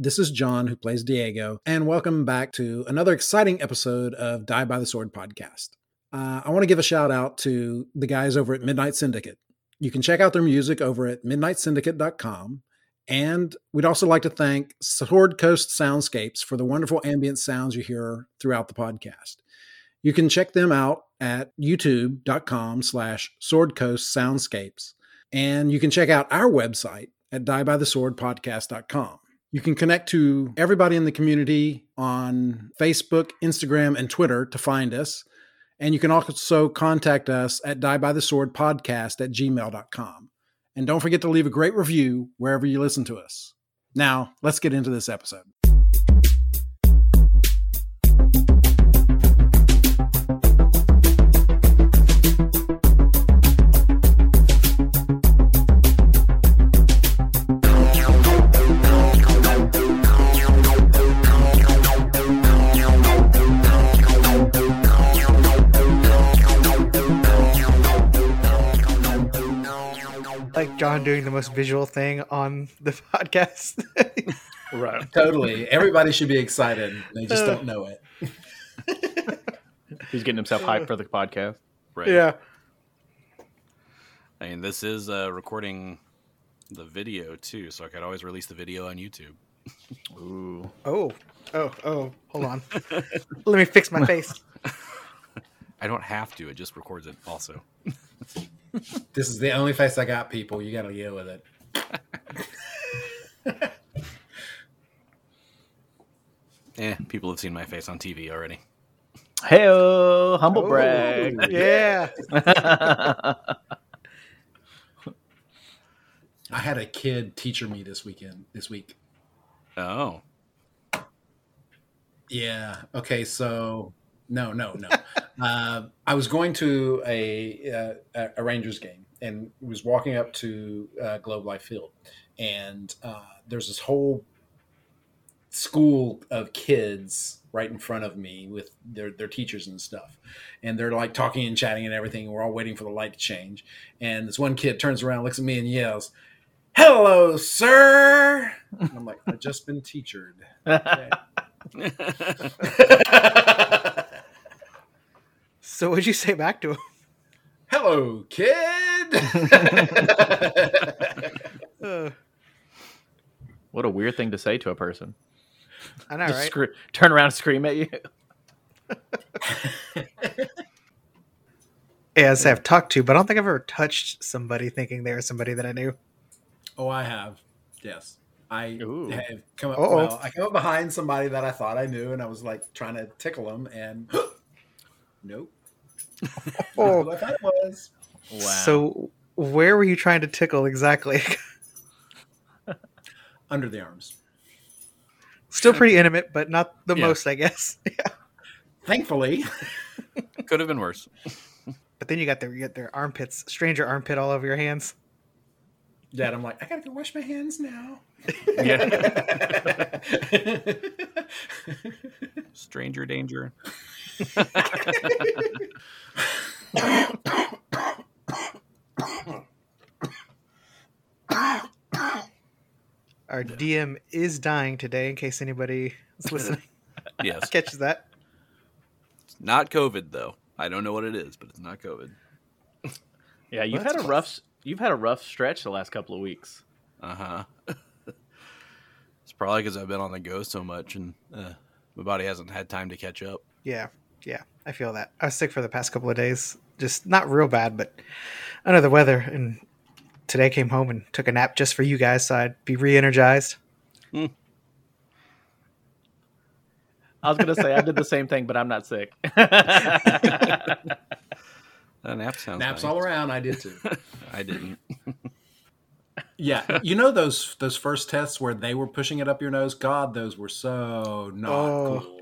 This is John, who plays Diego, and welcome back to another exciting episode of Die by the Sword podcast. Uh, I want to give a shout out to the guys over at Midnight Syndicate. You can check out their music over at midnightsyndicate.com. And we'd also like to thank Sword Coast Soundscapes for the wonderful ambient sounds you hear throughout the podcast. You can check them out at youtube.com slash swordcoast soundscapes. And you can check out our website at diebytheswordpodcast.com. You can connect to everybody in the community on Facebook, Instagram, and Twitter to find us. And you can also contact us at diebytheswordpodcast at gmail.com. And don't forget to leave a great review wherever you listen to us. Now, let's get into this episode. John doing the most visual thing on the podcast. Right. Totally. Everybody should be excited. They just don't know it. He's getting himself hyped for the podcast. Right. yeah. I mean, this is uh, recording the video too, so I could always release the video on YouTube. Ooh. Oh. Oh. Oh. Hold on. Let me fix my face. I don't have to; it just records it. Also, This is the only face I got, people. You got to deal with it. yeah, people have seen my face on TV already. Hey, humble oh, brag. Yeah. I had a kid teacher me this weekend, this week. Oh, Yeah. Okay. So no, no, no. Uh, I was going to a, uh, a Rangers game and was walking up to uh, Globe Life Field, and uh, there's this whole school of kids right in front of me with their their teachers and stuff, and they're like talking and chatting and everything. And we're all waiting for the light to change, and this one kid turns around, looks at me, and yells. Hello, sir. And I'm like, I've just been teachered. Okay. So what'd you say back to him? Hello, kid. Uh, what a weird thing to say to a person. I know, Just right? scre- turn around and scream at you. Yes, I've talked to, but I don't think I've ever touched somebody thinking they were somebody that I knew. oh, I have. Yes, I Ooh. have come up. Well, I come up behind somebody that I thought I knew, and I was like trying to tickle them, and nope. Oh. I it was. Wow. So where were you trying to tickle exactly? Under the arms. Still pretty intimate, but not the Yeah. most, I guess. yeah. Thankfully, could have been worse. But then you got their you got their armpits, stranger armpit all over your hands. Dad, I'm like, I gotta go wash my hands now. Yeah, stranger danger. Our DM is dying today, in case anybody is listening Yes, catches that. It's not COVID though. I don't know what it is, but it's not COVID. yeah, you've Well, had a that's rough you've had a rough stretch the last couple of weeks. Uh huh. it's probably because I've been on the go so much, and uh, my body hasn't had time to catch up. Yeah, yeah, I feel that. I was sick for the past couple of days, just not real bad, but under the weather. And today I came home and took a nap just for you guys, so I'd be re-energized. I was gonna say I did the same thing, but I'm not sick. That nap sounds Naps nice. all around. I did too. I didn't. Yeah, you know those those first tests where they were pushing it up your nose. God, those were so not Oh. cool.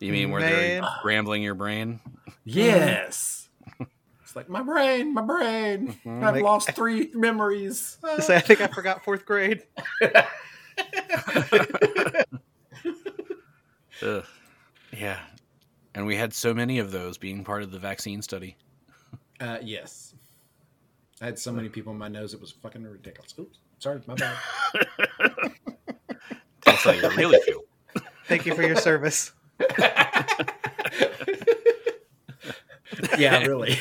You mean where they're Man. rambling your brain? Yes. It's like my brain, my brain. I've Mm-hmm. Like- lost three memories. So I think I forgot fourth grade. Ugh. Yeah. And we had so many of those being part of the vaccine study. Uh, yes. I had so many people in my nose, it was fucking ridiculous. Oops. Sorry, my bad. That's how you really feel. Thank you for your service. yeah, really.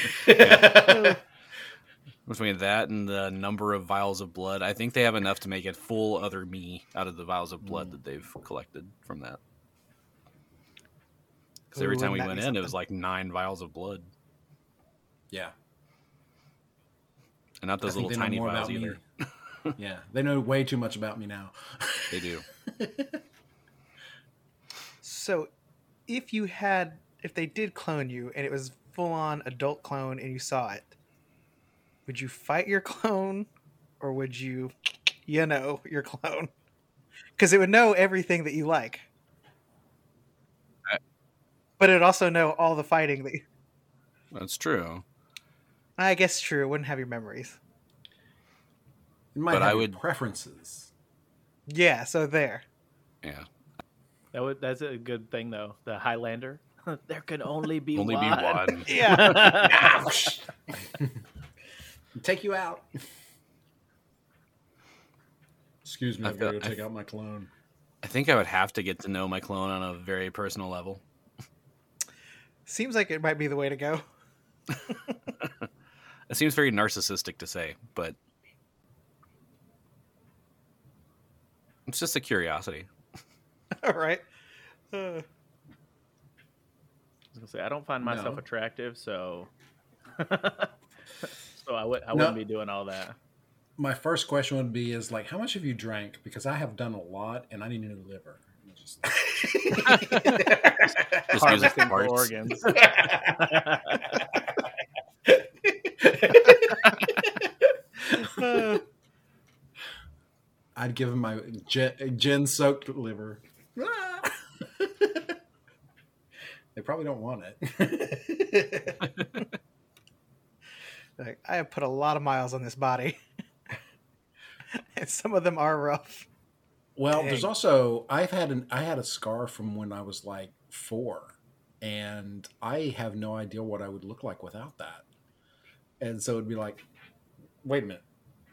Between that and the number of vials of blood, I think they have enough to make it full other me out of the vials of blood that they've collected from that. Because every time we went be in, it was like nine vials of blood, yeah. and not those little tiny more vials about me. either. Yeah, they know way too much about me now. They do. So, if you had, if they did clone you and it was full on adult clone and you saw it, would you fight your clone or would you, you know, your clone? Because it would know everything that you like. I- But it would also know all the fighting that you, That's true. I guess true. It wouldn't have your memories. It might But have I would- preferences. Yeah, so there. Yeah. That would, that's a good thing though. The Highlander. there can only be Only one. be one. Yeah. Take you out. Excuse me, I I've got to feel- go I take out my clone. I think I would have to get to know my clone on a very personal level. Seems like it might be the way to go. It seems very narcissistic to say, but it's just a curiosity. All right. Uh, I was gonna say I don't find myself No. attractive, so so I would I No. wouldn't be doing all that. My first question would be: Is like, how much have you drank? Because I have done a lot, and I need a new liver. Just- Just use it for Harvesting organs. Uh, I'd give him my gin, soaked liver. they probably don't want it. like, I have put a lot of miles on this body. and some of them are rough. well, there's also I've had an I had a scar from when I was like four, and I have no idea what I would look like without that. And so it'd be like, wait a minute,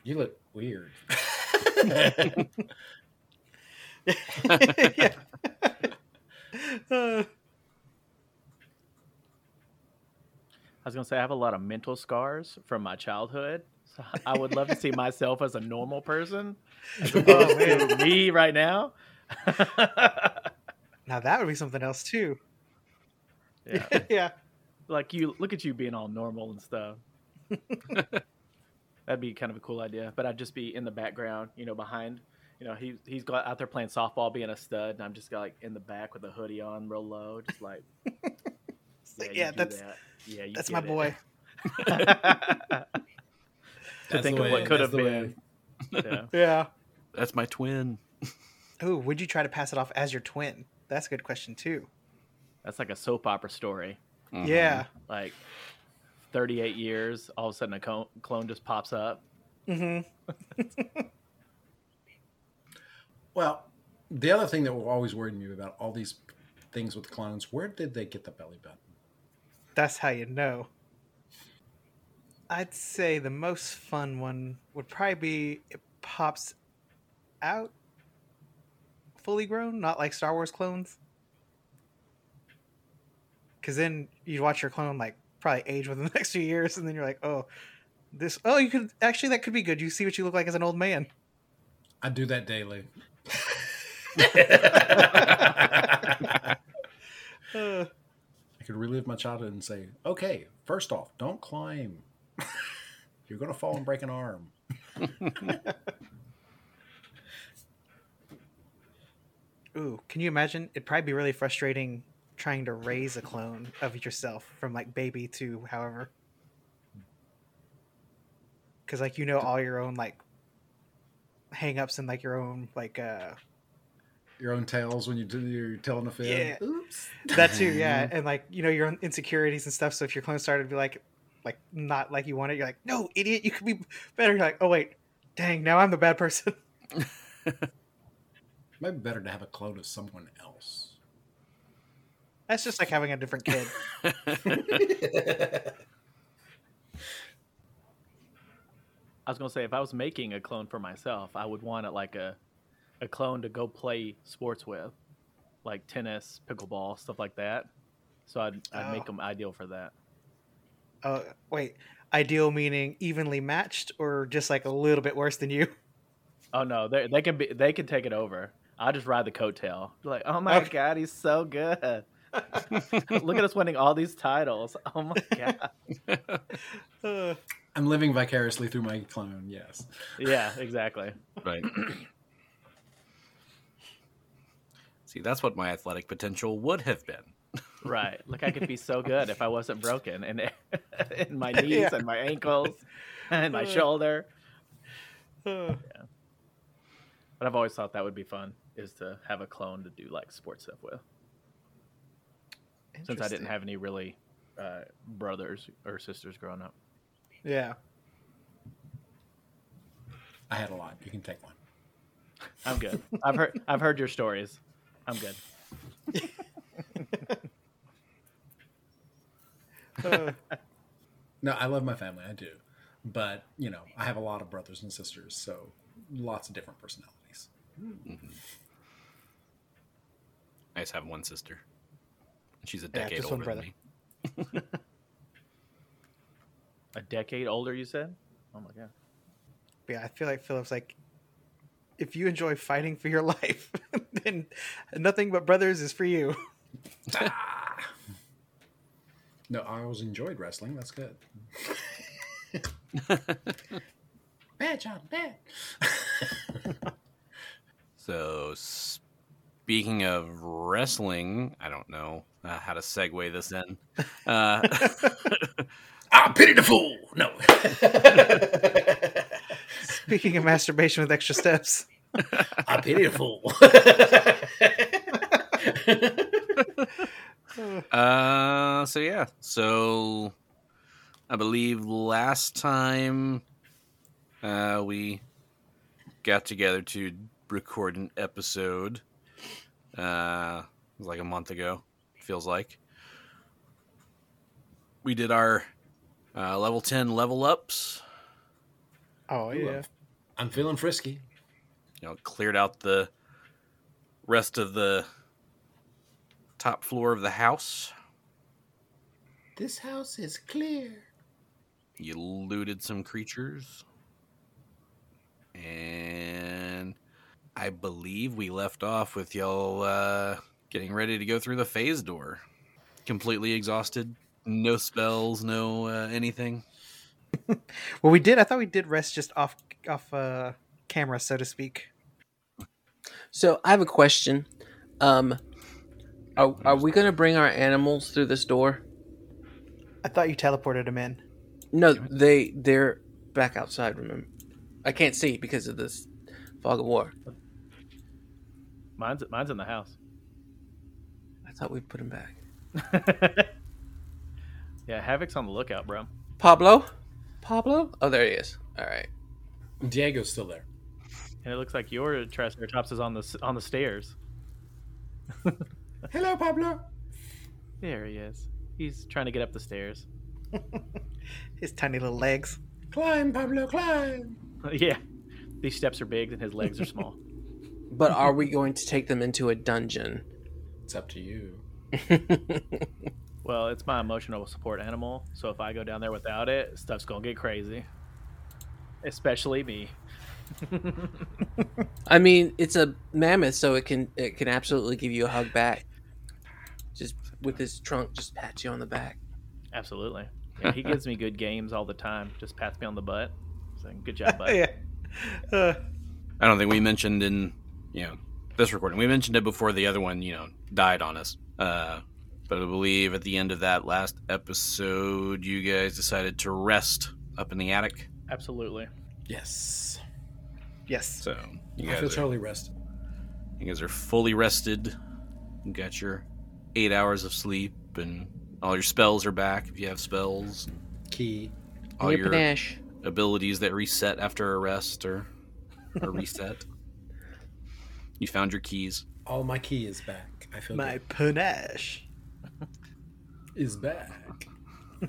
you look weird. yeah. Uh, I was gonna say I have a lot of mental scars from my childhood. So I would love to see myself as a normal person as opposed to me right now. now that would be something else too. yeah. yeah. Like you look at you being all normal and stuff. That'd be kind of a cool idea. But I'd just be in the background, you know, behind you know, he he's got out there playing softball being a stud and I'm just like in the back with a hoodie on real low, just like like, yeah, do that's- that. yeah, you That's my it." boy. to That's think of what could have been. Yeah. Yeah. That's my twin. Ooh, would you try to pass it off as your twin? That's a good question too. That's like a soap opera story. Mhm. Yeah. Like 38 years, all of a sudden a clone, clone just pops up. hmm Well, the other thing that always worried me about all these things with clones, where did they get the belly button? That's how you know. I'd say the most fun one would probably be it pops out fully grown, not like Star Wars clones. Because then you'd watch your clone like probably age within the next few years, and then you're like, oh, this. Oh, you could actually that could be good. You see what you look like as an old man. I do that daily. Uh, I could relive my childhood and say, okay, first off, don't climb. You're to fall and break an arm. Ooh, can you imagine? It'd probably be really frustrating trying to raise a clone of yourself from like baby to however. Because like you know all your own like hang-ups and like your own like uh Your own tales when you do, you're telling a fib. Yeah. Oops. that too yeah and like you know your own insecurities and stuff so if your clone started to be like like not like you want it you're like no idiot you could be better you're like oh wait dang now i'm the bad person Might be better to have a clone of someone else. That's just like having a different kid I was gonna say if I was making a clone for myself, I would want it like a a clone to go play sports with, like tennis, pickleball, stuff like that. So I'd I'd make Oh. them ideal for that. Oh, wait. Ideal meaning evenly matched or just like a little bit worse than you? Oh no, they they can be they can take it over. I'll just ride the coattail. Be Like, oh my Okay. god, he's so good. Look at us winning all these titles. Oh my god. Uh, I'm living vicariously through my clone. Yes. Yeah, exactly. Right. See, that's what my athletic potential would have been. Right. Like I could be so good if I wasn't broken and in my knees Yeah. and my ankles and my Uh. shoulder. uh, But I've always thought that would be fun is to have a clone to do like sports stuff with. Since I didn't have any really uh, brothers or sisters growing up. Yeah. I had a lot. You can take one. I'm good. I've heard I've heard your stories. I'm good. Uh, No, I love my family. I do. But, you know, I have a lot of brothers and sisters, so lots of different personalities. I just have one sister. She's a decade just one older than me. A decade older, you said? Oh my god. yeah, I feel like Phillip's like, if you enjoy fighting for your life, then nothing but brothers is for you. No, I always enjoyed wrestling. That's good. bad, job, bad. So, speaking of wrestling, I don't know uh, how to segue this in. Uh, ah, pity the fool. No. Speaking of masturbation with extra steps, I pity the fool. uh, so yeah, so I believe last time uh, we got together to record an episode. Uh, it was like a month ago. Feels like we did our uh, level ten level ups. oh yeah, I'm feeling frisky. you know, cleared out the rest of the top floor of the house. This house is clear. You looted some creatures. And I believe we left off with y'all uh, getting ready to go through the phase door. Completely exhausted. No spells, no uh, anything. well, we did. I thought we did rest just off off uh, camera, so to speak. So I have a question. Um, are, are we going to bring our animals through this door? I thought you teleported him in. No, they they're back outside. Remember, I can't see because of this fog of war. Mine's mine's in the house. I thought we'd put him back. yeah, Havoc's on the lookout, bro. Pablo, Pablo. Oh, there he is. All right. Diego's still there. And it looks like your Triceratops is on the on the stairs. Hello, Pablo. There he is. He's trying to get up the stairs. His tiny little legs. Climb, Pablo, climb. yeah, these steps are big and his legs are small. But are we going to take them into a dungeon? It's up to you. Well, it's my emotional support animal, so if I go down there without it, stuff's gonna get crazy. Especially me. I mean, it's a mammoth, so it can it can absolutely give you a hug back. Just with his trunk, just pat you on the back. Absolutely. Yeah, he gives me good games all the time. Just pats me on the butt. So, good job, bud. yeah. Uh, I don't think we mentioned in you know this recording. We mentioned it before the other one you know died on us. Uh, but I believe at the end of that last episode, you guys decided to rest up in the attic. Absolutely. Yes. yes. So you I feel guys, are, totally rested. you guys are fully rested. You got your eight hours of sleep, and all your spells are back if you have spells. Key. All Your your abilities that reset after a rest or a reset. You found your keys. All my key is back. I feel My good. panache. is back.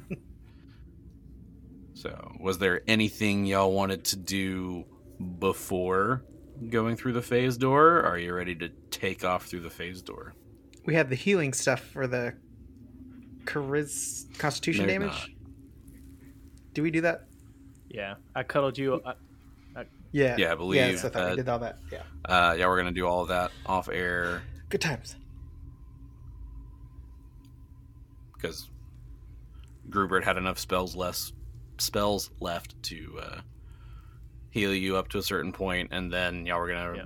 So, was there anything y'all wanted to do before going through the phase door? Or are you ready to take off through the phase door? We have the healing stuff for the chariz constitution There's damage. not. Do we do that? Yeah, I cuddled you. uh, Yeah. Yeah, I Yeah, believe so I thought that- we did all that. Yeah. Uh, yeah, we're gonna do all of that off air Good times. because Grubert had enough spells less spells left to uh, heal you up to a certain point, and then y'all were gonna Yeah.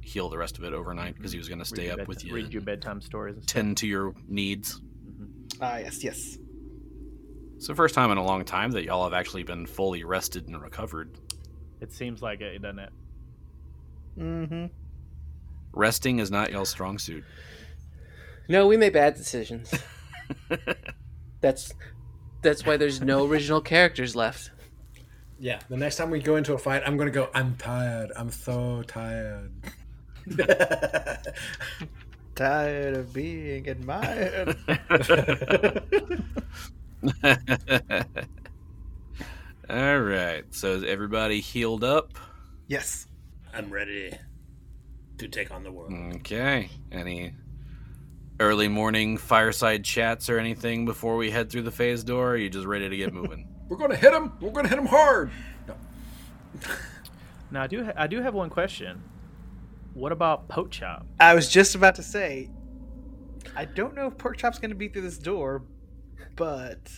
heal the rest of it overnight because he was gonna stay up bed- with you, Read your bedtime stories. And tend to your needs. Ah, yes, yes. It's the first time in a long time that y'all have actually been fully rested and recovered. It seems like it, doesn't it? Mm-hmm. Resting is not y'all's strong suit. No, we made bad decisions. that's that's why there's no original characters left. Yeah, the next time we go into a fight, I'm going to go, I'm tired. I'm so tired. Tired of being admired. All right. So is everybody healed up? yes. I'm ready to take on the world. Okay. Any early morning fireside chats or anything before we head through the phase door? Or are you just ready to get moving? We're going to hit him. We're going to hit him hard. Now I do. Ha- I do have one question. What about Pork Chop? I was just about to say, I don't know if Pork Chop's going to be through this door, but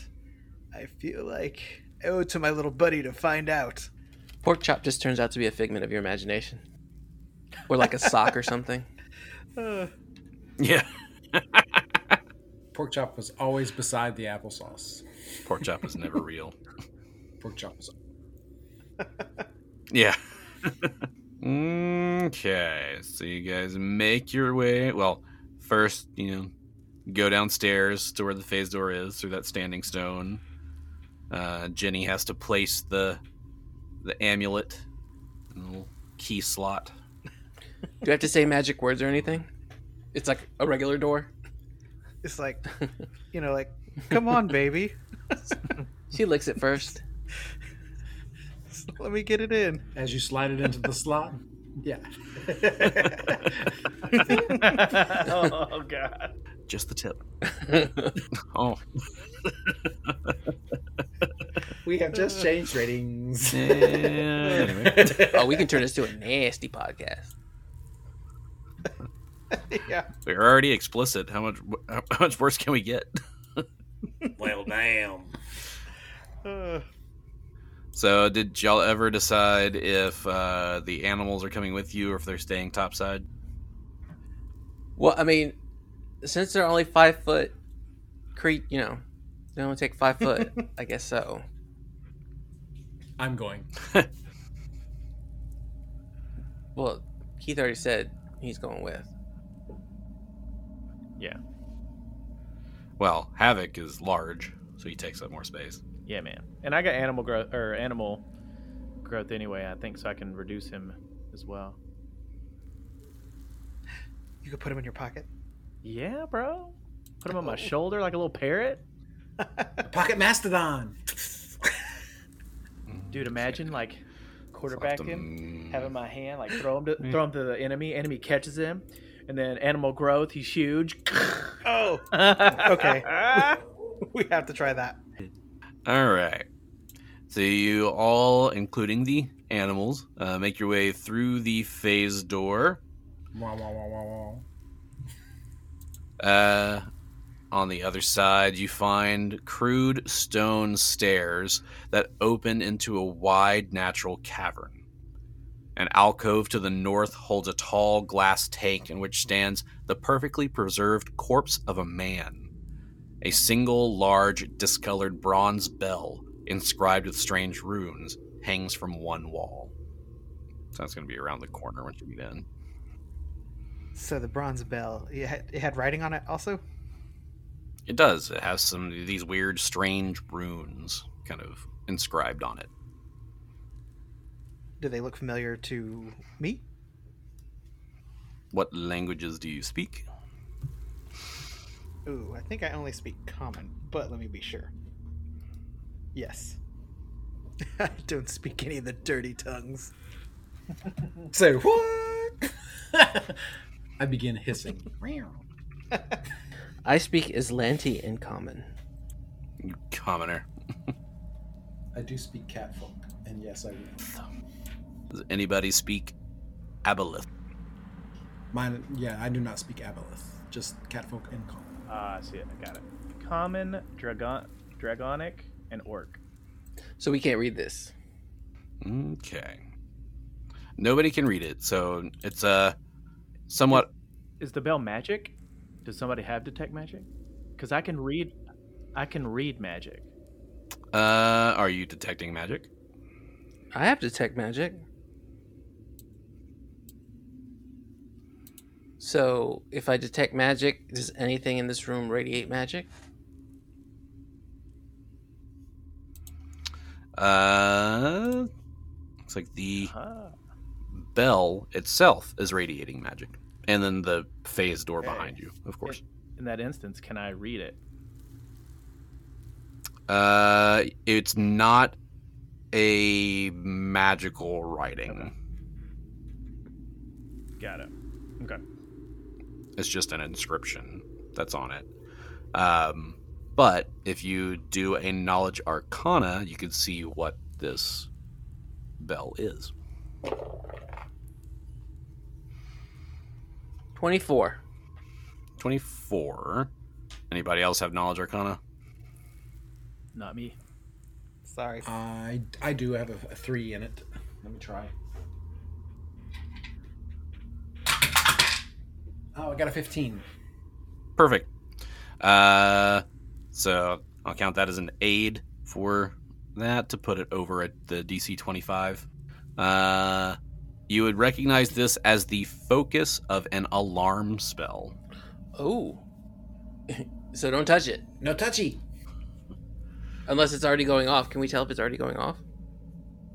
I feel like I owe to my little buddy to find out. Pork chop just turns out to be a figment of your imagination, or like a sock or something. Uh, yeah. Pork chop was always beside the applesauce. Pork chop is never real. Pork chop was. Yeah. okay. So you guys make your way. Well, first, you know, go downstairs to where the phase door is through that standing stone. Uh, Genny has to place the the amulet in the little key slot. Do I have to say magic words or anything? It's like a regular door. it's like, you know, like, come on, baby. She licks it first. Let me get it in. As you slide it into the slot. Yeah. oh God. Just the tip. Oh. We have just changed ratings. anyway, oh, we can turn this to a nasty podcast. yeah. we're already explicit. How much? How much worse can we get? well, damn. Uh, So, did y'all ever decide if uh, the animals are coming with you or if they're staying topside? Well, I mean, since they're only five foot, cre you know, they only take five foot. I guess so. I'm going. Well, Keith already said he's going with. Yeah. Well, Havoc is large, so he takes up more space. Yeah, man. And I got animal growth or animal growth anyway. I think so. I can reduce him as well. you could put him in your pocket. Yeah, bro. Put him on my shoulder like a little parrot. Pocket Mastodon. Dude, imagine like quarterback him, Mm. have him in my hand, like throw him to throw him to the enemy. Enemy catches him, and then animal growth. He's huge. Oh, okay. we have to try that. All right. So you all, including the animals, uh, make your way through the phase door. Wah, wah, wah, wah, wah. Uh, on the other side, you find crude stone stairs that open into a wide natural cavern. An alcove to the north holds a tall glass tank in which stands the perfectly preserved corpse of a man. A single large discolored bronze bell, inscribed with strange runes, hangs from one wall. So that's going to be around the corner once you get in. So the bronze bell, it had, it had writing on it also. It does. It has some of these weird, strange runes kind of inscribed on it. Do they look familiar to me? What languages do you speak? Ooh, I think I only speak common, but let me be sure. Yes. I don't speak any of the dirty tongues. Say what? I begin hissing. I speak Islanti in common. Commoner. I do speak catfolk, and yes, I will. Does anybody speak Aboleth? Mine, yeah, I do not speak Aboleth, just catfolk and common. Ah, I see it. I got it. Common, dragon, dragonic, and orc. So we can't read this. Okay. Nobody can read it, so it's uh, somewhat. Is the bell magic? Does somebody have detect magic? Because I can read. I can read magic. Uh, are you detecting magic? I have detect magic. So if I detect magic, does anything in this room radiate magic? Uh, looks like the Ah, bell itself is radiating magic, and then the phase door Okay. behind you, of course. in that instance, can I read it? Uh, it's not a magical writing. Got it. Okay. It's just an inscription that's on it. Um, but if you do a knowledge arcana, you can see what this bell is. 24. 24. Anybody else have knowledge arcana? Not me. Sorry. I I do have a, a three in it. Let me try. Oh, I got a fifteen. Perfect. Uh, so I'll count that as an aid for that to put it over at the DC 25. Uh, you would recognize this as the focus of an alarm spell. Oh. so don't touch it. No touchy. Unless it's already going off. Can we tell if it's already going off?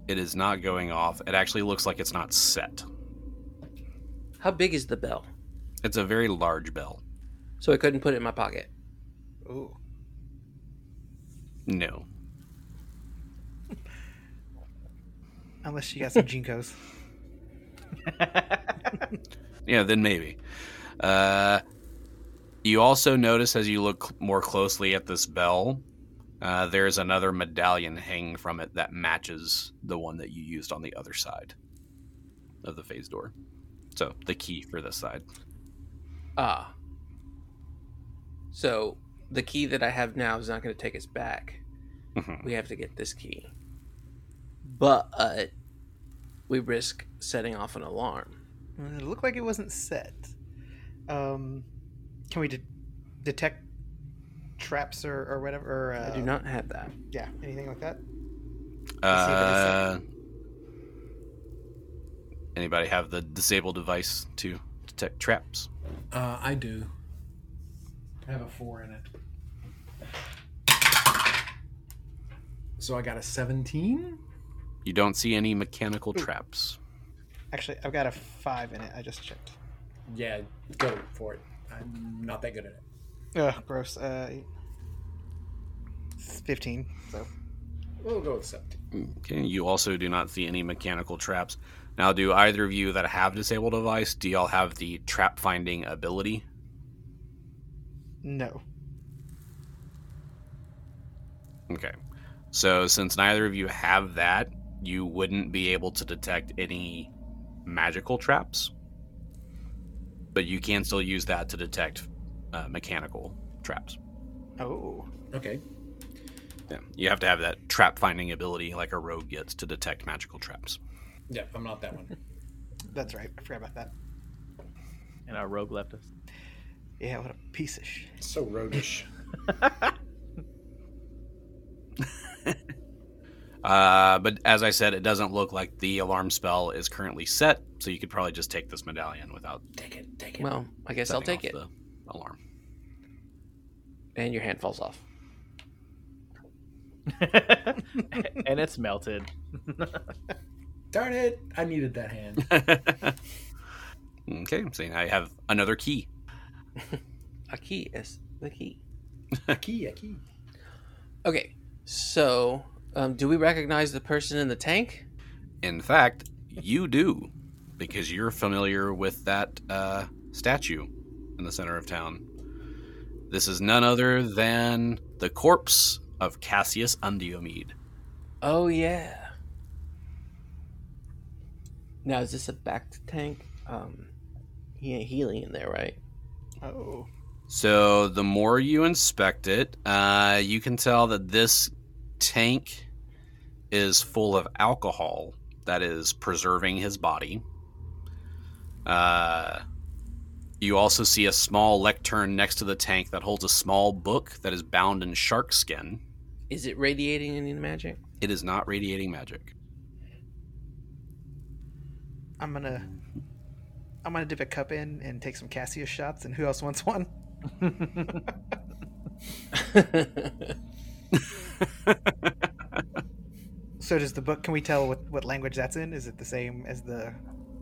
It is not going off. It actually looks like it's not set. How big is the bell? It's a very large bell. So I couldn't put it in my pocket. Ooh. No. Unless you got some jinkos. Yeah, then maybe. Uh, you also notice as you look more closely at this bell, uh, there's another medallion hanging from it that matches the one that you used on the other side of the phase door. So the key for this side. Ah. So the key that I have now is not going to take us back. Mhm. We have to get this key. But we risk setting off an alarm. It looked like it wasn't set. Um, can we de- detect traps or, or whatever? Or, uh, I do not have that. Yeah, anything like that. Uh, anybody have the disable device to detect traps? Uh, I do. I have a four in it. So I got a seventeen. You don't see any mechanical traps. Actually, I've got a five in it. I just checked. Yeah, go for it. I'm not that good at it. Ugh, gross. Uh, fifteen. So We'll go with seventeen. Okay, you also do not see any mechanical traps. Now, do either of you that have disabled device, do y'all have the trap finding ability? no. Okay. So, since neither of you have that, you wouldn't be able to detect any magical traps. But you can still use that to detect uh, mechanical traps. Oh. Okay. Yeah, you have to have that trap finding ability like a rogue gets to detect magical traps. Yeah, I'm not that one. That's right. I forgot about that. And our rogue left us. Yeah, what a piece of shit. So roguish. Uh, but as I said, it doesn't look like the alarm spell is currently set, so you could probably just take this medallion without Take it. Take it. Well, I guess I'll setting take it. the alarm. And your hand falls off. and it's melted. Darn it! I needed that hand. okay, so now you have another key. A key is the key. a key. A key. Okay, so um, do we recognize the person in the tank? In fact, you do, because you're familiar with that uh, statue in the center of town. This is none other than the corpse of Cassius Undiomede. Oh yeah. Now is this a back tank? Um, he ain't healing in there, right? Oh. So the more you inspect it, uh, you can tell that this tank is full of alcohol that is preserving his body. Uh, you also see a small lectern next to the tank that holds a small book that is bound in shark skin. Is it radiating any magic? It is not radiating magic. I'm gonna I'm gonna dip a cup in and take some Cassius shots. And who else wants one? So does the book? Can we tell what what language that's in? Is it the same as the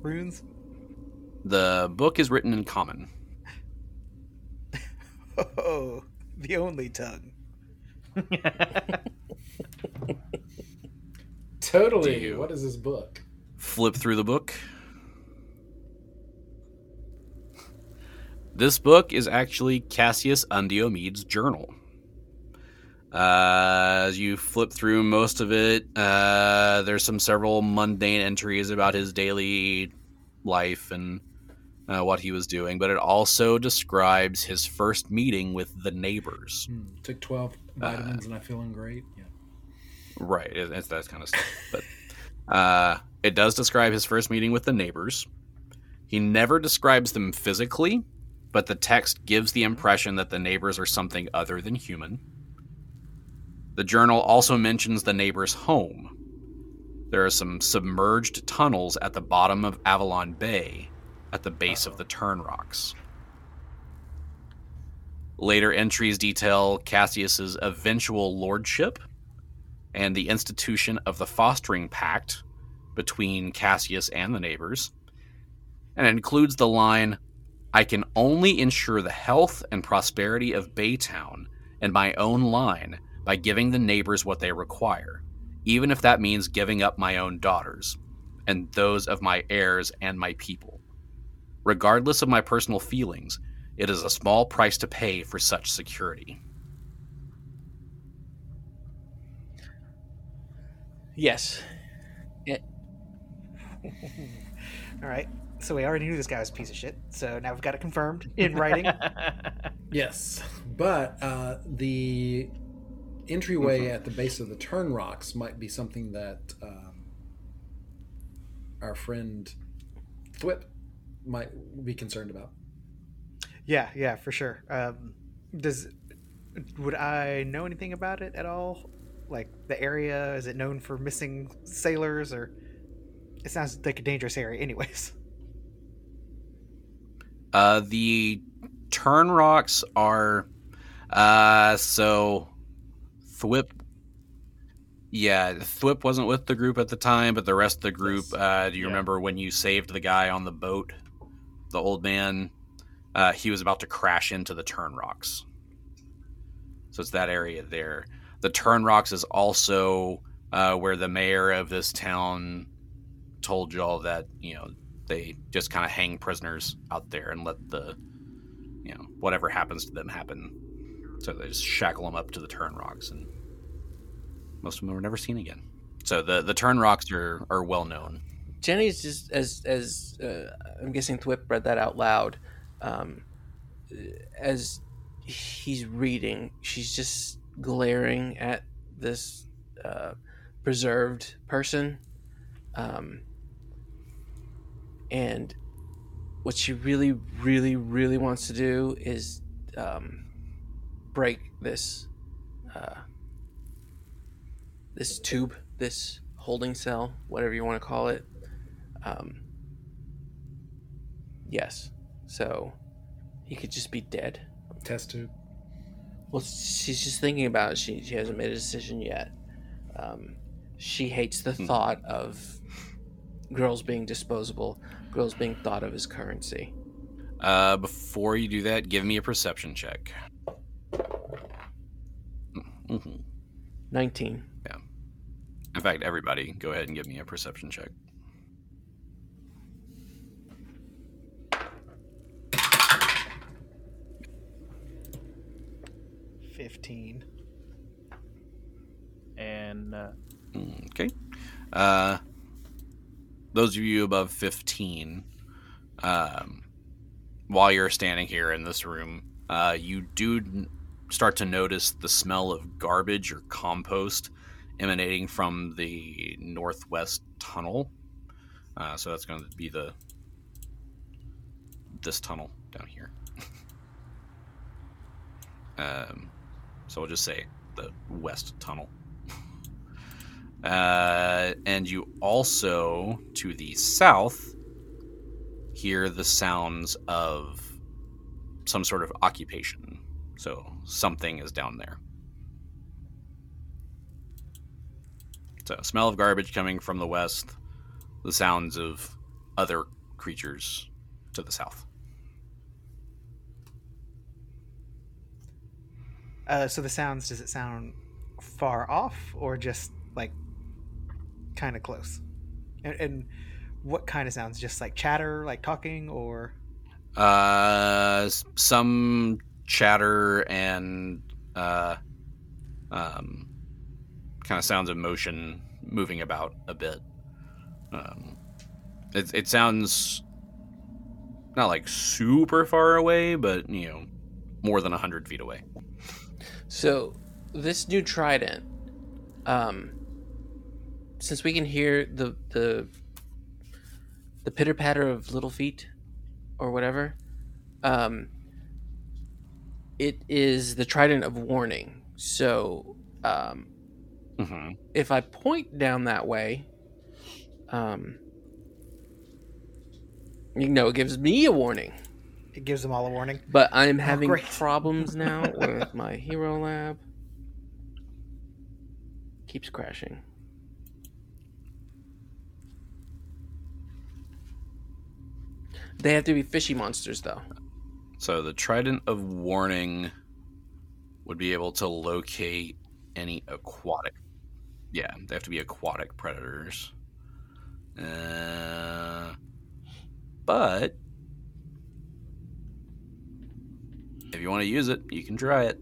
runes? The book is written in common. Oh, the only tongue. Totally. You- What is this book? flip through the book. This book is actually Cassius Undiomede's journal. Uh, as you flip through most of it, uh, there's some several mundane entries about his daily life and uh, what he was doing, but it also describes his first meeting with the neighbors. Hmm, took 12 vitamins and I'm feeling great. Yeah. Right, it- it's that kind of stuff. But uh, it does describe his first meeting with the neighbors. He never describes them physically, but the text gives the impression that the neighbors are something other than human. The journal also mentions the neighbor's home. There are some submerged tunnels at the bottom of Avalon Bay at the base of the Turn Rocks. Later entries detail Cassius's eventual lordship and the institution of the fostering pact between Cassius and the neighbors. And includes the line I can only ensure the health and prosperity of Baytown and my own line by giving the neighbors what they require, even if that means giving up my own daughters and those of my heirs and my people. Regardless of my personal feelings, it is a small price to pay for such security. Yes. It... All right. So we already knew this guy was a piece of shit. So now we've got it confirmed in writing. Yes, but uh, the entryway at the base of the turn rocks might be something that um, our friend Thwip might be concerned about. yeah, yeah, for sure. Um, does would I know anything about it at all? Like the area, is it known for missing sailors, or it sounds like a dangerous area, anyways. Uh, the turn rocks are uh so Thwip yeah, Thwip wasn't with the group at the time, but the rest of the group, Yes. uh, do you Yeah. remember when you saved the guy on the boat? The old man, uh, he was about to crash into the turn rocks. So it's that area there. The turn rocks is also uh, where the mayor of this town told y'all that, you know, they just kind of hang prisoners out there and let the you know whatever happens to them happen so they just shackle them up to the turn rocks and most of them were never seen again so the the turn rocks are are well known Genny's just as as uh, I'm guessing Thwip read that out loud. Um, as he's reading, she's just glaring at this uh, preserved person, um, and what she really, really, really wants to do is um, break this uh, this tube, this holding cell, whatever you want to call it. Um, yes. So he could just be dead. Test tube. Well, she's just thinking about it. She, she hasn't made a decision yet. Um, she hates the Hmm. thought of girls being disposable, girls being thought of as currency. uh before you do that give me a perception check Mm-hmm. 19. Yeah. In fact, everybody, go ahead and give me a perception check. Fifteen. And uh... okay, uh, those of you above fifteen, um, while you're standing here in this room, uh, you do start to notice the smell of garbage or compost emanating from the northwest tunnel. Uh, so that's going to be the this tunnel down here. um, so we'll just say the west tunnel. Uh, and you also, to the south, hear the sounds of some sort of occupation. So something is down there. So, smell of garbage coming from the west, the sounds of other creatures to the south. Uh, so the sounds, does it sound far off or just like kind of close? And, and what kind of sounds? Just like chatter, like talking, or Uh, some chatter and uh, um, kind of sounds of motion moving about a bit. Um, it it sounds not like super far away, but you know, more than hundred feet away. So this new trident, um, since we can hear the the the pitter patter of little feet or whatever, um, it is the trident of warning. So um, hmm if I point down that way, um, you know, it gives me a warning. it gives them all a warning? But I'm having great. problems now with my hero lab. Keeps crashing. They have to be fishy monsters, though. So the Trident of Warning would be able to locate any aquatic. Yeah, they have to be aquatic predators. Uh, but if you want to use it, you can try it.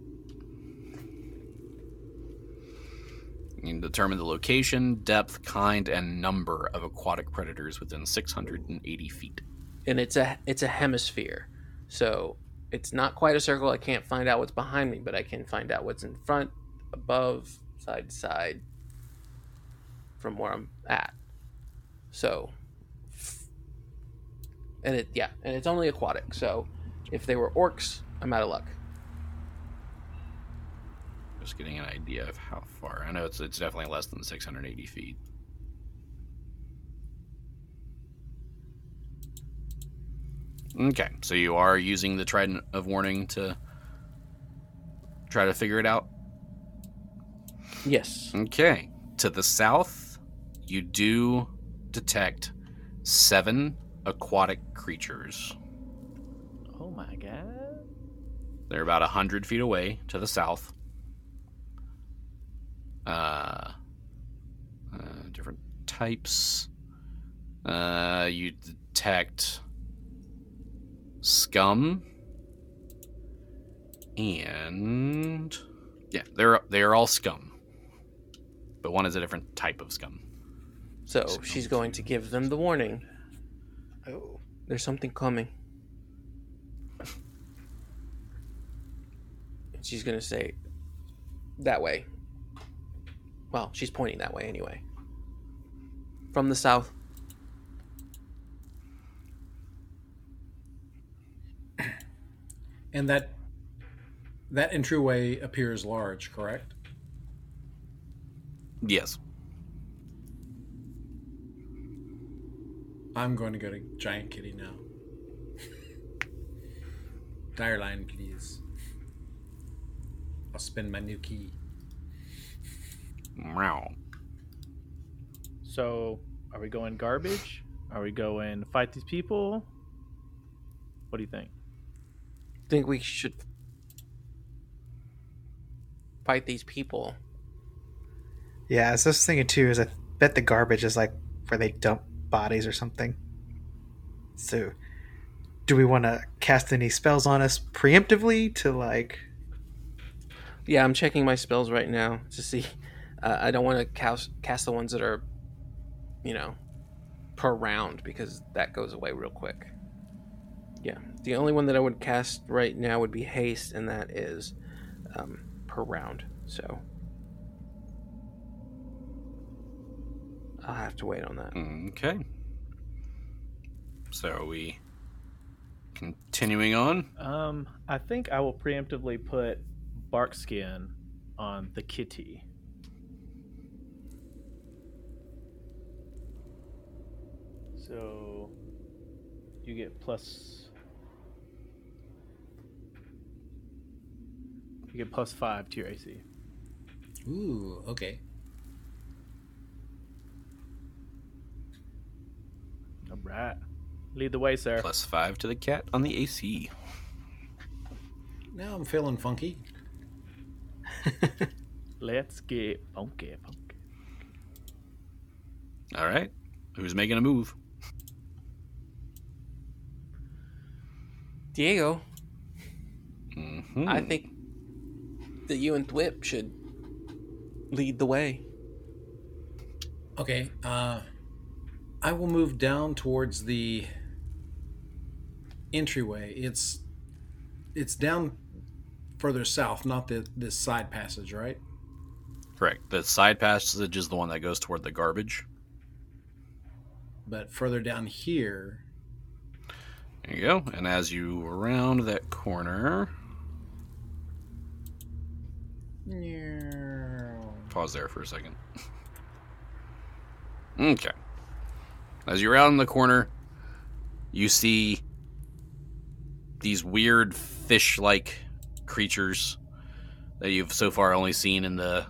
You can determine the location, depth, kind, and number of aquatic predators within 680 feet. And it's a it's a hemisphere, so it's not quite a circle. I can't find out what's behind me, but I can find out what's in front, above, side to side, from where I'm at. So, and it yeah, and it's only aquatic. So, if they were orcs, I'm out of luck. Just getting an idea of how far. I know it's it's definitely less than 680 feet. Okay, so you are using the Trident of Warning to try to figure it out. Yes. Okay, to the south, you do detect seven aquatic creatures. oh my god. They're about 100 feet away to the south. Uh, uh, different types. Uh, you detect scum. And yeah, they're they're all scum. But one is a different type of scum. So she's going to give them the warning. Oh, There's something coming. And she's gonna say that way. Well, she's pointing that way anyway. From the south. And that that entryway appears large, correct? Yes. I'm going to go to Giant Kitty now. Dire lion, please. I'll spend my new key. Meow. So, are we going garbage? Are we going fight these people? What do you think? Think we should fight these people. yeah. So I was thinking too. Is I bet the garbage is like where they dump bodies or something. So, do we want to cast any spells on us preemptively to like? Yeah, I'm checking my spells right now to see. Uh, I don't want to cast cast the ones that are, you know, per round because that goes away real quick. Yeah, the only one that I would cast right now would be haste, and that is um, per round. So I'll have to wait on that. Okay. So are we continuing on? Um, I think I will preemptively put bark skin on the kitty. So you get plus. You get plus five to your AC. Ooh, okay. All right. Lead the way, sir. Plus five to the cat on the AC. Now I'm feeling funky. Let's get funky, funky. All right. Who's making a move? Diego, Mhm. I think that you and Thwip should lead the way. Okay, uh, I will move down towards the entryway. It's it's down further south, not the this side passage, right? Correct. The side passage is the one that goes toward the garbage. But further down here, There you go. And as you round that corner, pause there for a second. okay. As you're out in the corner, you see these weird fish-like creatures that you've so far only seen in the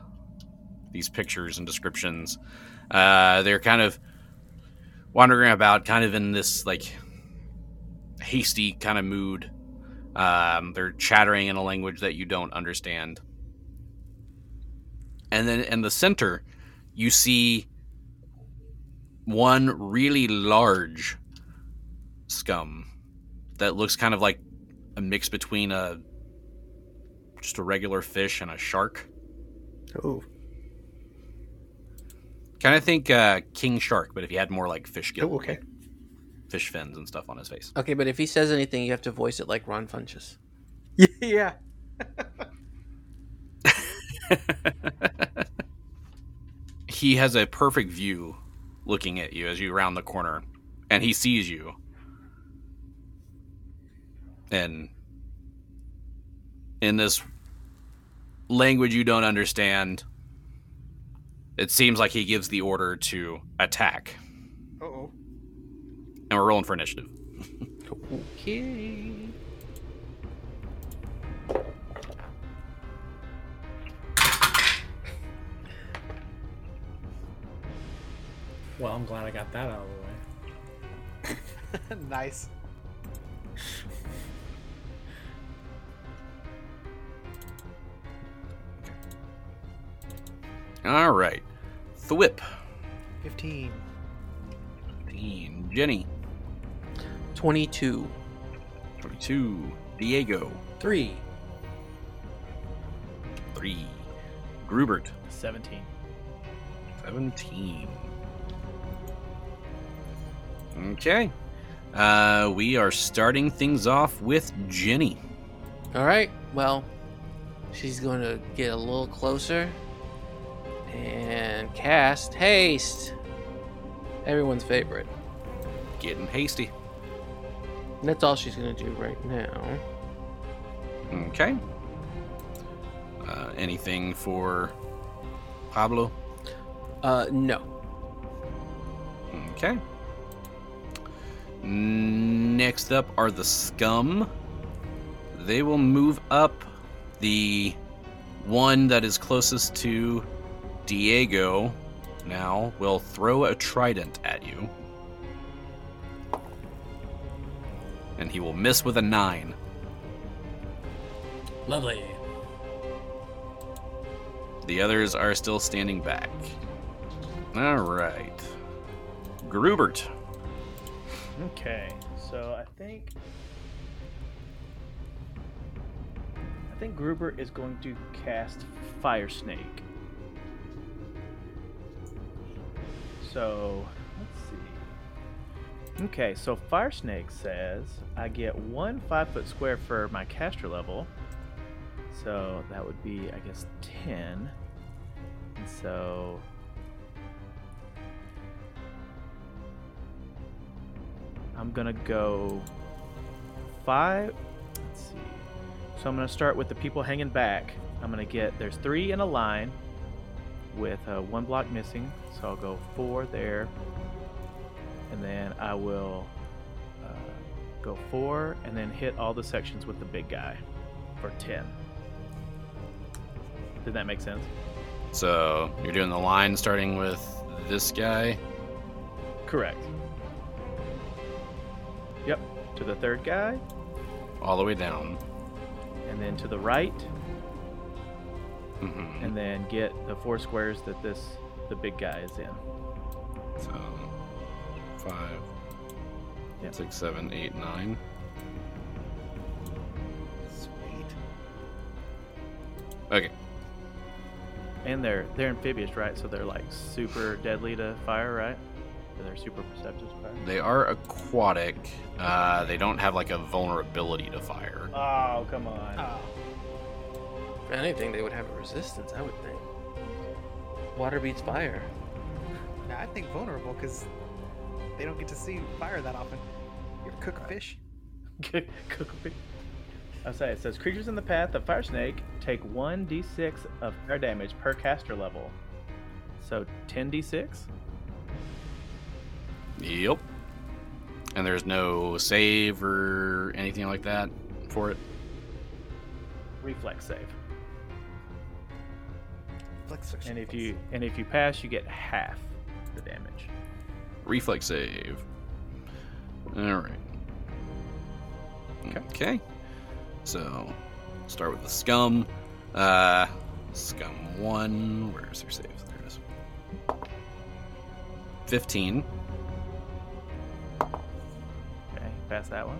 these pictures and descriptions. Uh, they're kind of wandering about, kind of in this like hasty kind of mood. Um, they're chattering in a language that you don't understand. And then in the center, you see one really large scum that looks kind of like a mix between a just a regular fish and a shark. Oh, Kind of think uh, king shark, but if he had more like fish gill, oh okay. fish fins and stuff on his face. Okay, but if he says anything, you have to voice it like Ron Funches. yeah. he has a perfect view looking at you as you round the corner and he sees you and in this language you don't understand it seems like he gives the order to attack Uh oh. and we're rolling for initiative Okay. Well, I'm glad I got that out of the way. nice. all right thwip Fifteen. 15 genny 22. 22 diego Three. 3 grubert 17. 17. Okay. Uh, we are starting things off with Genny. All right. Well, she's going to get a little closer and cast haste. Everyone's favorite. Getting hasty. And that's all she's going to do right now. Okay. Uh, anything for Pablo? Uh, no. Okay. Next up are the scum. They will move up. The one that is closest to Diego now will throw a trident at you. And he will miss with a nine. Lovely. The others are still standing back. All right. Grubert. Okay, so I think. I think Grubert is going to cast Fire Snake. So, let's see. Okay, so Fire Snake says I get one five foot square for my caster level. So that would be, I guess, 10. And so. I'm gonna go five. Let's see. So I'm gonna start with the people hanging back. I'm gonna get there's three in a line with uh, one block missing. So I'll go four there, and then I will uh, go four, and then hit all the sections with the big guy for ten. Did that make sense? So you're doing the line starting with this guy. Correct. Yep. To the third guy, all the way down. and then to the right, hmm and then get the four squares that this the big guy is in. So five, Yep. six, seven, eight, nine. Sweet. Okay. And they're they're amphibious, right? So they're like super deadly to fire, right? Or they're super perceptive to fire. They are aquatic. Uh, they don't have like a vulnerability to fire. Oh come on! Oh, If anything, they would have a resistance, I would think. Water beats fire. now I think vulnerable because they don't get to see fire that often. You ever cook a fish? Cook a big- I say it says creatures in the path of fire snake take one d6 of fire damage per caster level. So 10 d6. Yep. And there's no save or anything like that for it. reflex save. Flex And if you and if you pass, you get half the damage. Reflex save. All right. Okay. Okay. So, start with the scum. Uh, scum one. Where's their save? There it is. Fifteen. Pass that one.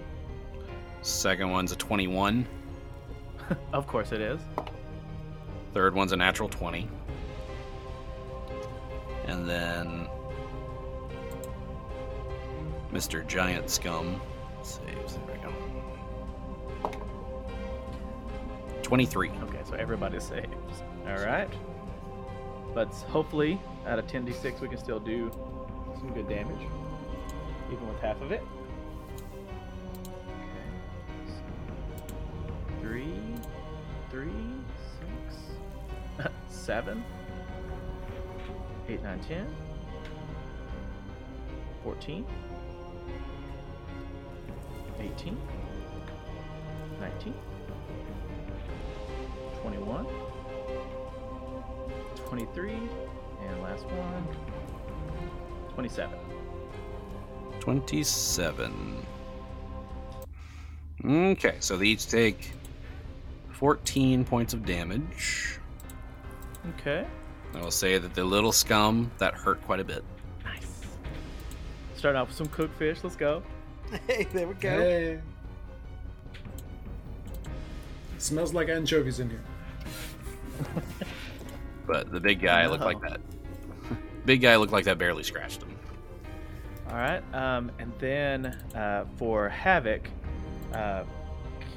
Second one's a twenty-one. Of course it is. Third one's a natural 20. And then Mr. Giant Scum saves. There we go. 23. Okay, so everybody saves. All right. But hopefully, out of 10d6, we can still do some good damage, even with half of it. Three, three, six, seven, eight, nine, ten, fourteen, eighteen, nineteen. 21, 23, and last one, twenty-seven. 27. 27. Okay, so they each take 14 points of damage. Okay. I will say that the little scum, that hurt quite a bit. Nice. Starting off with some cooked fish. Let's go. Hey, there we go. Hey. smells like anchovies in here. But the big guy looked like that. big guy looked like that barely scratched him. All right. Um, and then uh, for Havoc, uh,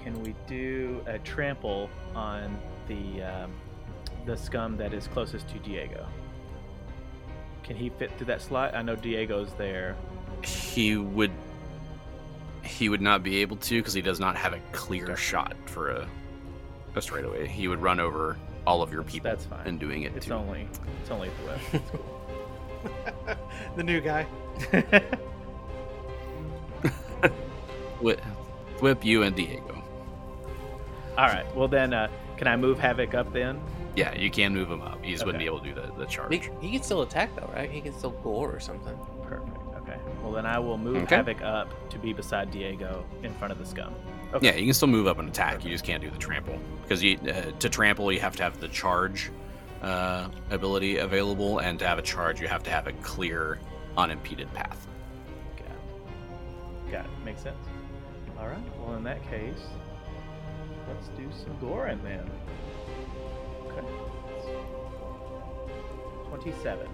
can we do a trample on the um, the scum that is closest to Diego? Can he fit through that slot? I know Diego's there. he would he would not be able to because he does not have a clear shot for a a straightaway. He would run over all of your people That's fine. in doing it It's too. only it's only the west. It's cool. the new guy. Whip, whip you and Diego. All right. Well then, uh, can I move Havoc up then? Yeah, you can move him up. He just wouldn't Okay. be able to do the, the charge. He, he can still attack though, right? He can still gore or something. Perfect. Okay. Well then, I will move Okay. Havoc up to be beside Diego in front of the scum. Okay. Yeah, you can still move up and attack. You just can't do the trample because you uh, to trample you have to have the charge uh, ability available, and to have a charge you have to have a clear, unimpeded path. Got it. Got it. Makes sense. All right. Well, in that case, let's do some Goran then. Okay. 27.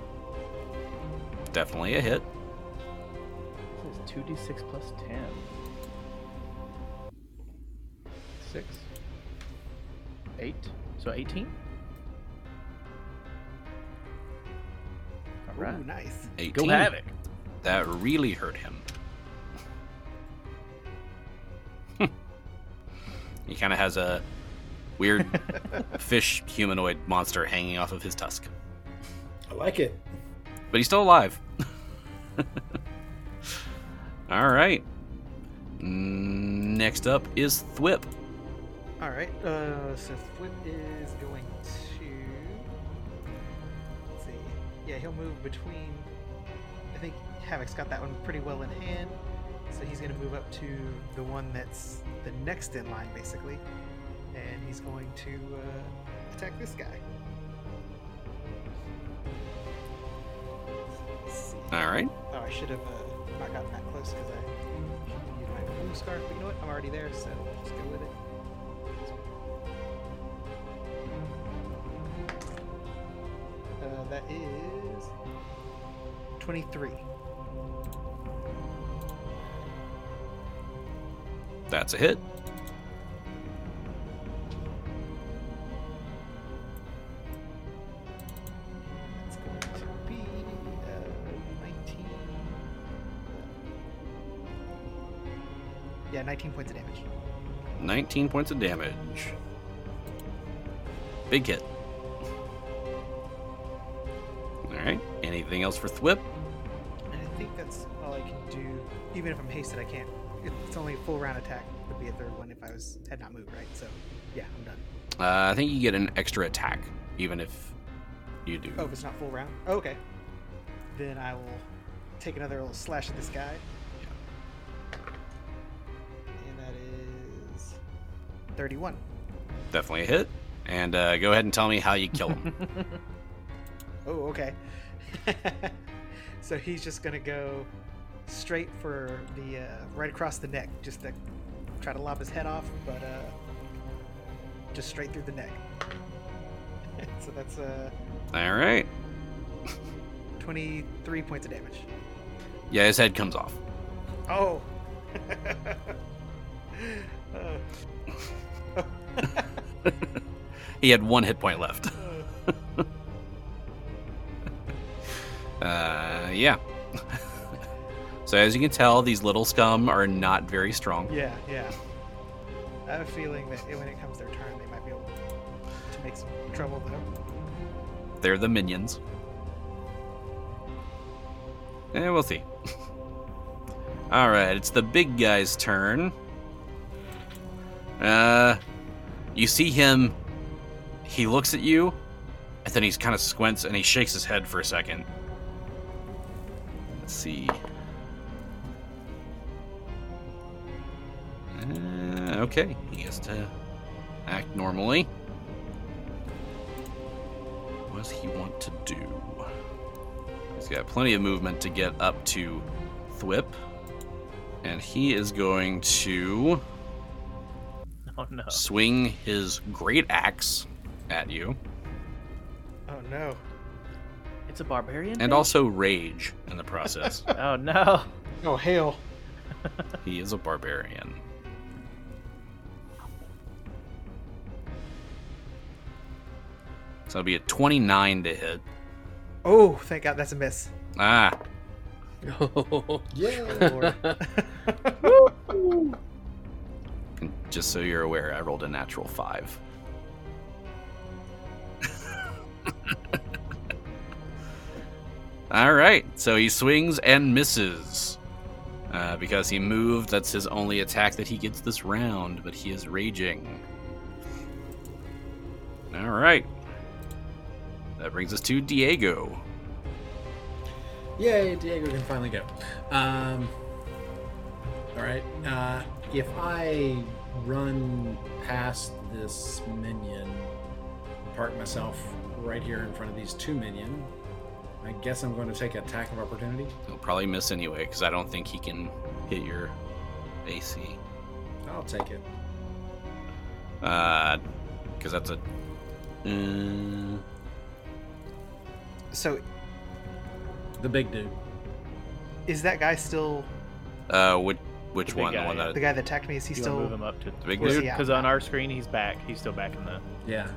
Definitely a hit. This is 2d6 plus 10. 6. 8. So 18? Alright. Ooh, nice. 18. Go Havoc. That really hurt him. He kind of has a weird fish humanoid monster hanging off of his tusk. I like it. But he's still alive. All right. Mm, Next up is Thwip. All right. Uh, so Thwip is going to. Let's see. Yeah, he'll move between. I think Havoc's got that one pretty well in hand. So he's going to move up to the one that's the next in line, basically. And he's going to uh, attack this guy. All right. Oh, I should have uh, not gotten that close because I should have used my blue scarf. But you know what? I'm already there, so just go with it. Uh, that is 23. That's a hit. It's going to be uh, 19. Yeah, 19 points of damage. 19 points of damage. Big hit. All right. Anything else for Thwip? I think that's all I can do. Even if I'm hasted, I can't. It's only a full round attack. Would be a third one if I was had not moved, right? So, yeah, I'm done. Uh, I think you get an extra attack, even if you do. Oh, if it's not full round? Oh, okay. Then I will take another little slash at this guy. And that is 31. Definitely a hit. And uh, go ahead and tell me how you kill him. Oh, okay. so he's just gonna go straight for the uh, right across the neck, just to try to lob his head off, but uh, just straight through the neck. so that's uh, All right. 23 points of damage. Yeah, his head comes off. Oh. Uh, he had one hit point left. uh, yeah. So as you can tell, these little scum are not very strong. yeah, yeah. I have a feeling that when it comes their turn, they might be able to make some trouble, though. They're the minions. Eh, we'll see. All right, it's the big guy's turn. Uh, you see him. He looks at you, and then he's kind of squints and he shakes his head for a second. Let's see. Okay, he has to act normally. What does he want to do? He's got plenty of movement to get up to Thwip. And he is going to Oh no. swing his great axe at you Oh, no. It's a barbarian. and thing? also rage in the process. Oh no. Oh, hail. he is a barbarian. So it'll be a 29 to hit. Oh, thank God that's a miss. Ah, Oh, Yeah. And just so you're aware, I rolled a natural 5. All right, so he swings and misses. Uh, because he moved, that's his only attack that he gets this round, but he is raging. All right. That brings us to Diego. Yay, Diego can finally go. Um, all right. Uh, if I run past this minion, park myself right here in front of these two minion, I guess I'm going to take attack of opportunity. He'll probably miss anyway, because I don't think he can hit your AC. I'll take it. Uh, because that's a. Uh, So The big dude. is that guy still uh, which which The one? guy, the one that the guy that attacked me? Is he You wanna move him up to The big dude? because on our screen he's back. He's still back in the. Yeah.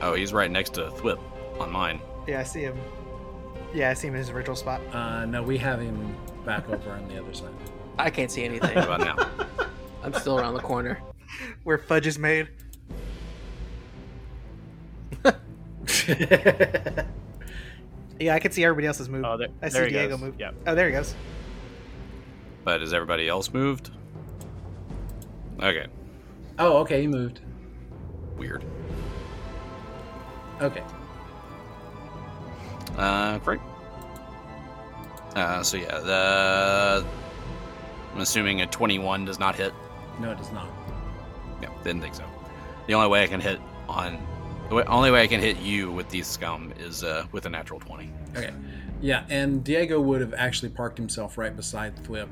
Oh, he's right next to Thwip on mine. Yeah, I see him. Yeah, I see him in his original spot. Uh, no, we have him back over on the other side. I can't see anything. How about now? I'm still around the corner. Where fudge is made. Yeah, I can see everybody else's move. Oh, there, I see he Diego goes. move. Yep. Oh, there he goes. But is everybody else moved? Okay, oh, okay, he moved. weird. Okay. Uh, great. Uh, so yeah, the I'm assuming a 21 does not hit. No, it does not. Yeah, didn't think so. The only way I can hit on the way, only way I can hit you with these scum is uh, with a natural 20. Okay. Yeah, and Diego would have actually parked himself right beside Thwip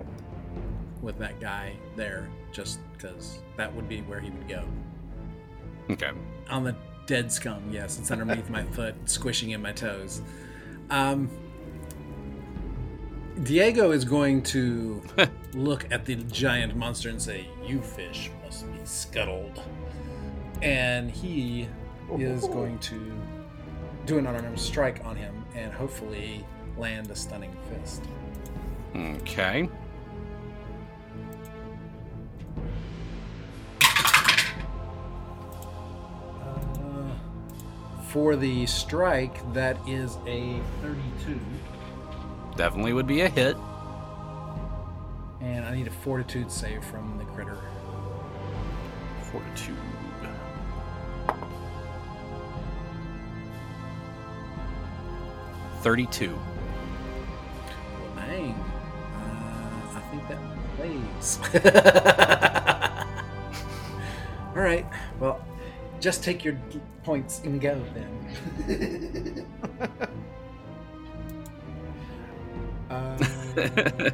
with that guy there, just because that would be where he would go. Okay. On the dead scum, yes. It's underneath my foot, squishing in my toes. Um, Diego is going to look at the giant monster and say, You fish must be scuttled. And he is going to do an unarmed strike on him and hopefully land a stunning fist. Okay. Uh, for the strike, that is a 32. Definitely would be a hit. And I need a fortitude save from the critter. Fortitude. Thirty-two. Well, dang. Uh, I think that plays. All right. Well, just take your points and go then. uh,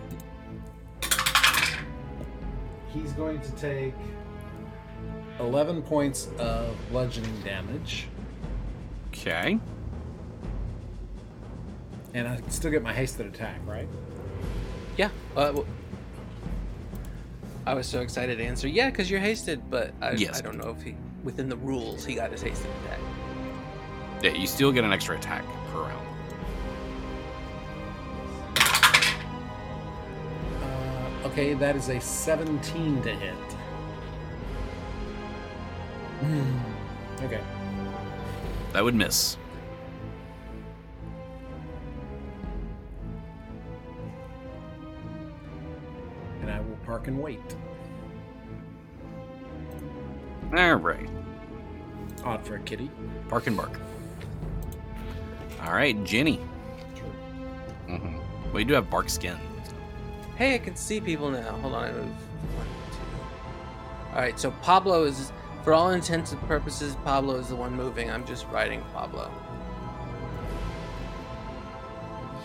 he's going to take 11 points of bludgeoning damage. Okay. And I still get my hasted attack, right? Yeah. Uh, w- I was so excited to answer. Yeah, because you're hasted, but I, Yes. I don't know if he, within the rules, he got his hasted attack. Yeah, you still get an extra attack per round. Uh, okay, that is a 17 to hit. Hmm. Okay. That would miss. And I park and wait. All right. Odd for a kitty. Bark and bark. All right, Genny. hmm Well, you do have bark skin. Hey, I can see people now. Hold on, I move. One, two. All right, so Pablo is, for all intents and purposes, Pablo is the one moving. I'm just riding Pablo.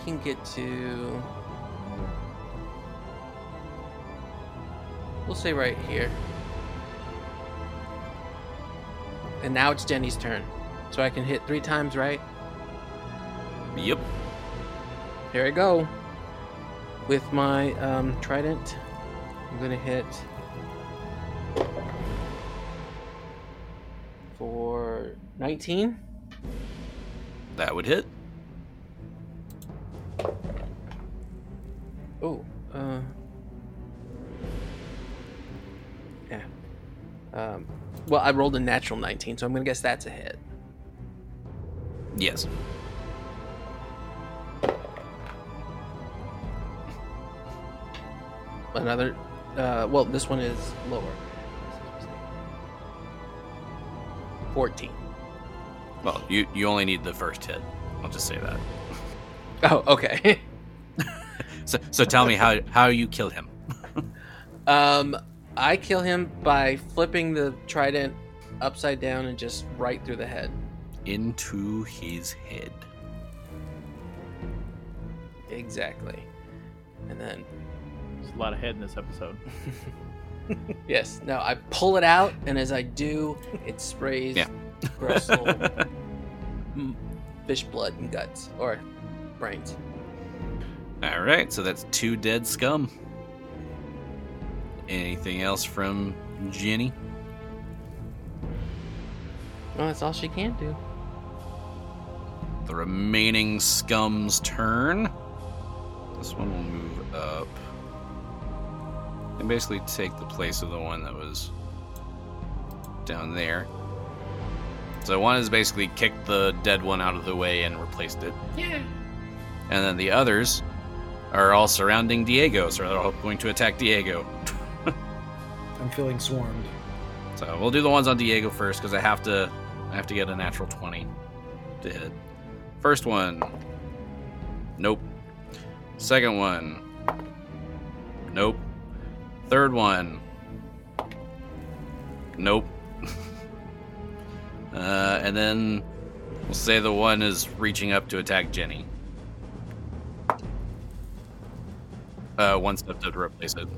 He can get to. We'll say right here. And now it's Genny's turn. So I can hit three times, right? Yep. Here I go. With my um, trident, I'm gonna hit for 19. That would hit. I rolled a natural 19, so I'm gonna guess that's a hit. Yes. Another, uh, well, this one is lower. 14. Well, you you only need the first hit. I'll just say that. Oh, okay. So so tell me how how you killed him. Um, I kill him by flipping the trident upside down and just right through the head. Into his head. Exactly. And then, There's a lot of head in this episode. Yes. No, I pull it out, and as I do, it sprays Yeah. gross fish blood and guts or brains. All right, so that's two dead scum. Anything else from Genny? Well, that's all she can do. The remaining scum's turn. This one will move up. And basically take the place of the one that was down there. So one has basically kicked the dead one out of the way and replaced it. Yeah. And then the others are all surrounding Diego, so they're all going to attack Diego. I'm feeling swarmed. So we'll do the ones on Diego first because I have to I have to get a natural 20 to hit. First one. Nope. Second one. Nope. Third one. Nope. uh, and then we'll say the one is reaching up to attack Genny. Uh, one step to replace it.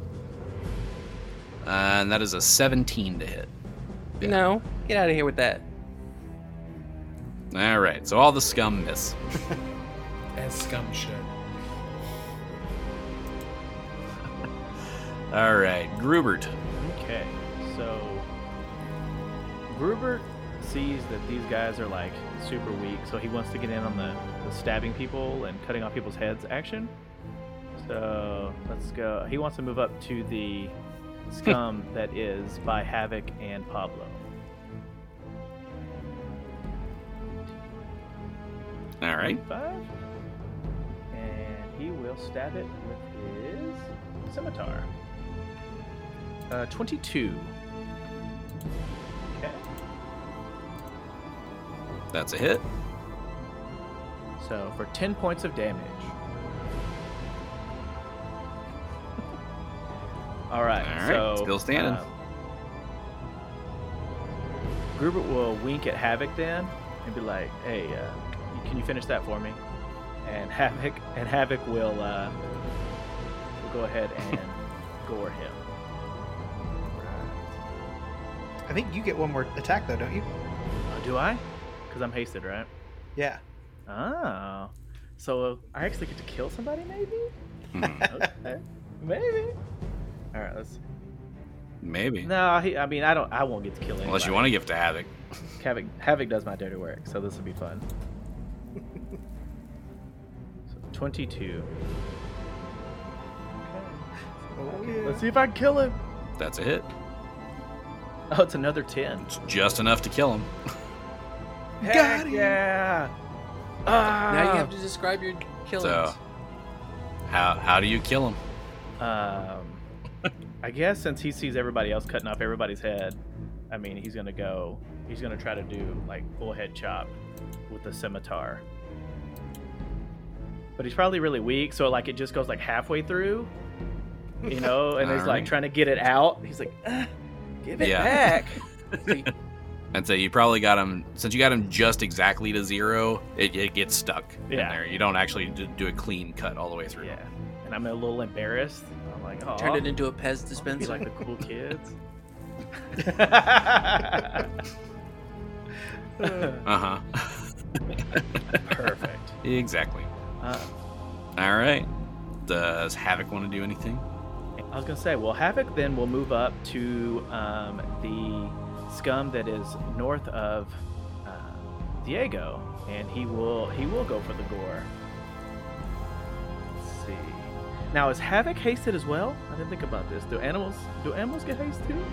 Uh, and that is a 17 to hit. No, get out of here with that. All right, so all the scum miss. As scum should. All right, Grubert. Okay, so Grubert sees that these guys are like super weak, so he wants to get in on the, the stabbing people and cutting off people's heads action. So let's go. He wants to move up to the scum that is by Havoc and Pablo. All right, Five. And he will stab it with his scimitar. Uh, 22. Okay. that's a hit. So for 10 points of damage. All right. All right, so still standing. um, Grubert will wink at Havoc then and be like, "Hey, uh, can you finish that for me?" And Havoc and Havoc will uh, will go ahead and gore him. I think you get one more attack though, don't you? Oh, do I? Because I'm hasted, right? Yeah. Oh, so I actually get to kill somebody, maybe? Hmm, Okay, maybe. All right, let's. maybe. No, he, I mean, I don't. I won't get to kill anybody. Unless you want to give to Havoc. Havoc, Havoc does my dirty work, so this will be fun. so, Twenty-two. Okay. Let's see if I can kill him. That's a hit. Oh, it's another ten. It's just enough to kill him. Got him. Yeah. Ah. Now you have to describe your killings. So, how how do you kill him? Um, I guess since he sees everybody else cutting off everybody's head, I mean, he's gonna go. He's gonna try to do like full head chop with the scimitar. But he's probably really weak, so like it just goes like halfway through, you know, and he's like trying to get it out. He's like, "Ah, "Give it Yeah. back." See, And so you probably got him since you got him just exactly to zero. It, it gets stuck in Yeah. there. You don't actually do, do a clean cut all the way through. yeah, and I'm a little embarrassed. I'm like, "Oh, turned it into a Pez be dispenser. like the cool kids." Uh huh. Perfect. exactly. Uh, All right. Does Havoc want to do anything? I was gonna say, well, Havoc then will move up to um, the scum that is north of uh, Diego, and he will he will go for the gore. Let's see. Now, is Havoc hasted as well? I didn't think about this. Do animals do animals get haste too?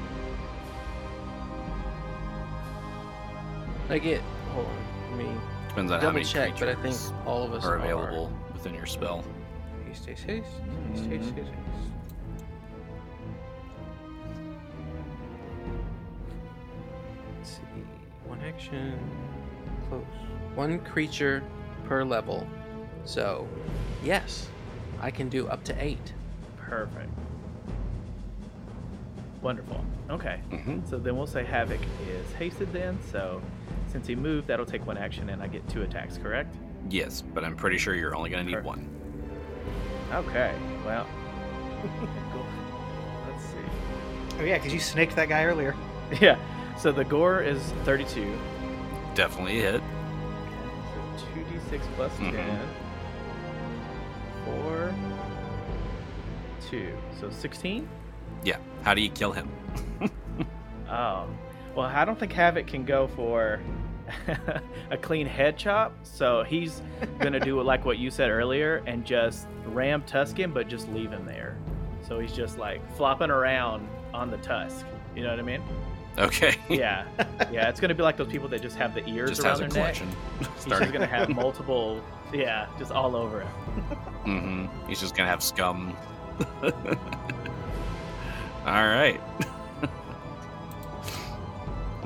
I get. Hold on. Let me Depends on how many check, but I think all of us are available within your spell. Haste, haste, haste, haste, haste, mm-hmm. haste, haste. Let's see. One action. Close. One creature per level. So, yes, I can do up to eight. Perfect. Wonderful. Okay. hmm So then we'll say Havoc is hasted then. So since he moved, that'll take one action, and I get two attacks. Correct? Yes, but I'm pretty sure you're only going to need Perfect. one. Okay. Well. go. Let's see. Oh yeah, because you snaked that guy earlier. Yeah. So the gore is 32. Definitely a hit. So 2d6 plus Mhm. 10. 2. So 16? Yeah. How do you kill him? Oh. Well, I don't think Havoc can go for a clean head chop, so he's gonna do like what you said earlier and just ram Tuscan, but just leave him there. So he's just like flopping around on the tusk. You know what I mean? Okay. Yeah, yeah. It's gonna be like those people that just have the ears Just around has a their neck. collection. He's just gonna have multiple, yeah, just all over him. Mm-hmm. He's just gonna have scum. All right.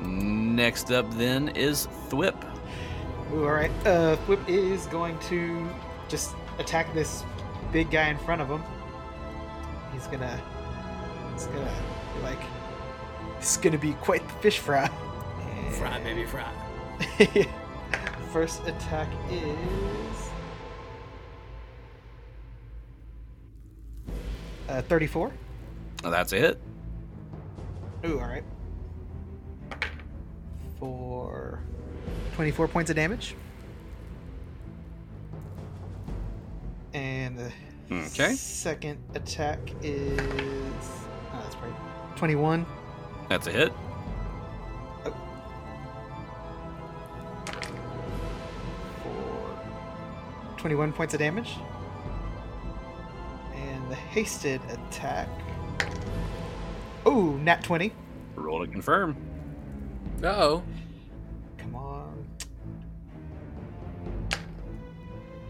Next up then is Thwip. Ooh, all right. Uh, Thwip is going to just attack this big guy in front of him. He's gonna, he's gonna be like, it's gonna be quite the fish fry. Fry, baby, fry. First attack is uh, 34. Oh, that's it. Ooh, all right. For 24 points of damage. And the Okay. second attack is. Oh, that's right. 21. That's a hit. for 21 points of damage. And the hasted attack. Ooh, nat 20. Roll to confirm. Uh oh. Come on.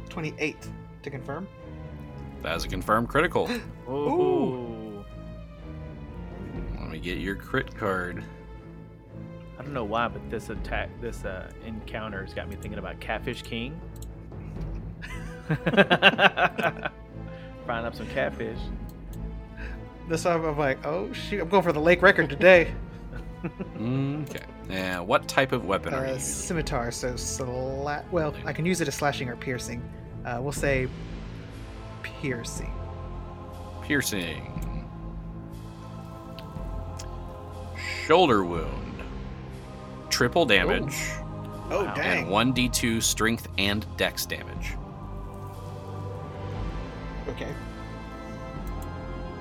28 to confirm. That is a confirmed critical. Ooh. Let me get your crit card. I don't know why, but this attack, this uh, encounter has got me thinking about Catfish King. Frying up some catfish. This time I'm like, oh shoot, I'm going for the lake record today. Okay. Yeah. What type of weapon are you Uh, using? scimitar, so sla- Well, I can use it as slashing or piercing. Uh, we'll say piercing. Piercing. Shoulder wound. Triple damage. Oh, Wow. dang. And 1d2 strength and dex damage. Okay.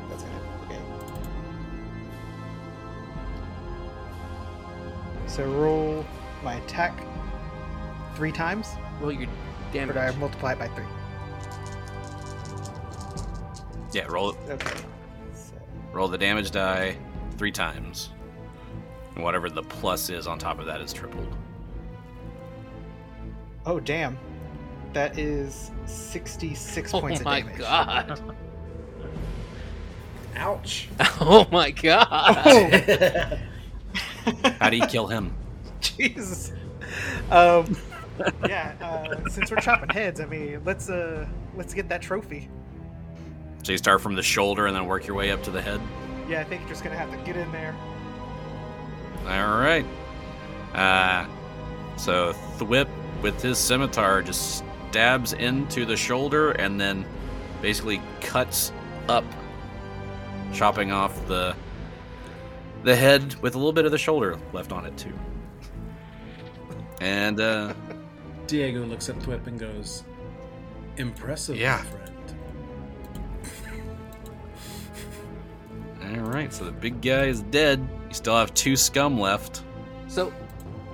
That's gonna. Okay. So roll my attack three times, Well, your or damage. do I multiply it by three? Yeah, roll Okay. So, roll the damage die three times. And whatever the plus is on top of that is tripled. oh damn, that is sixty-six oh points of damage. Oh my god. Ouch. Oh my god. How do you kill him? Jesus. Um, yeah. Uh, since we're chopping heads, I mean, let's uh, let's get that trophy. So you start from the shoulder and then work your way up to the head. Yeah, I think you're just gonna have to get in there. All right. Uh, so Thwip with his scimitar just stabs into the shoulder and then basically cuts up, chopping off the the head with a little bit of the shoulder left on it too. And uh, Diego looks at Thwip and goes, Impressive, Yeah. my friend. all right, so the big guy is dead. You still have two scum left. so,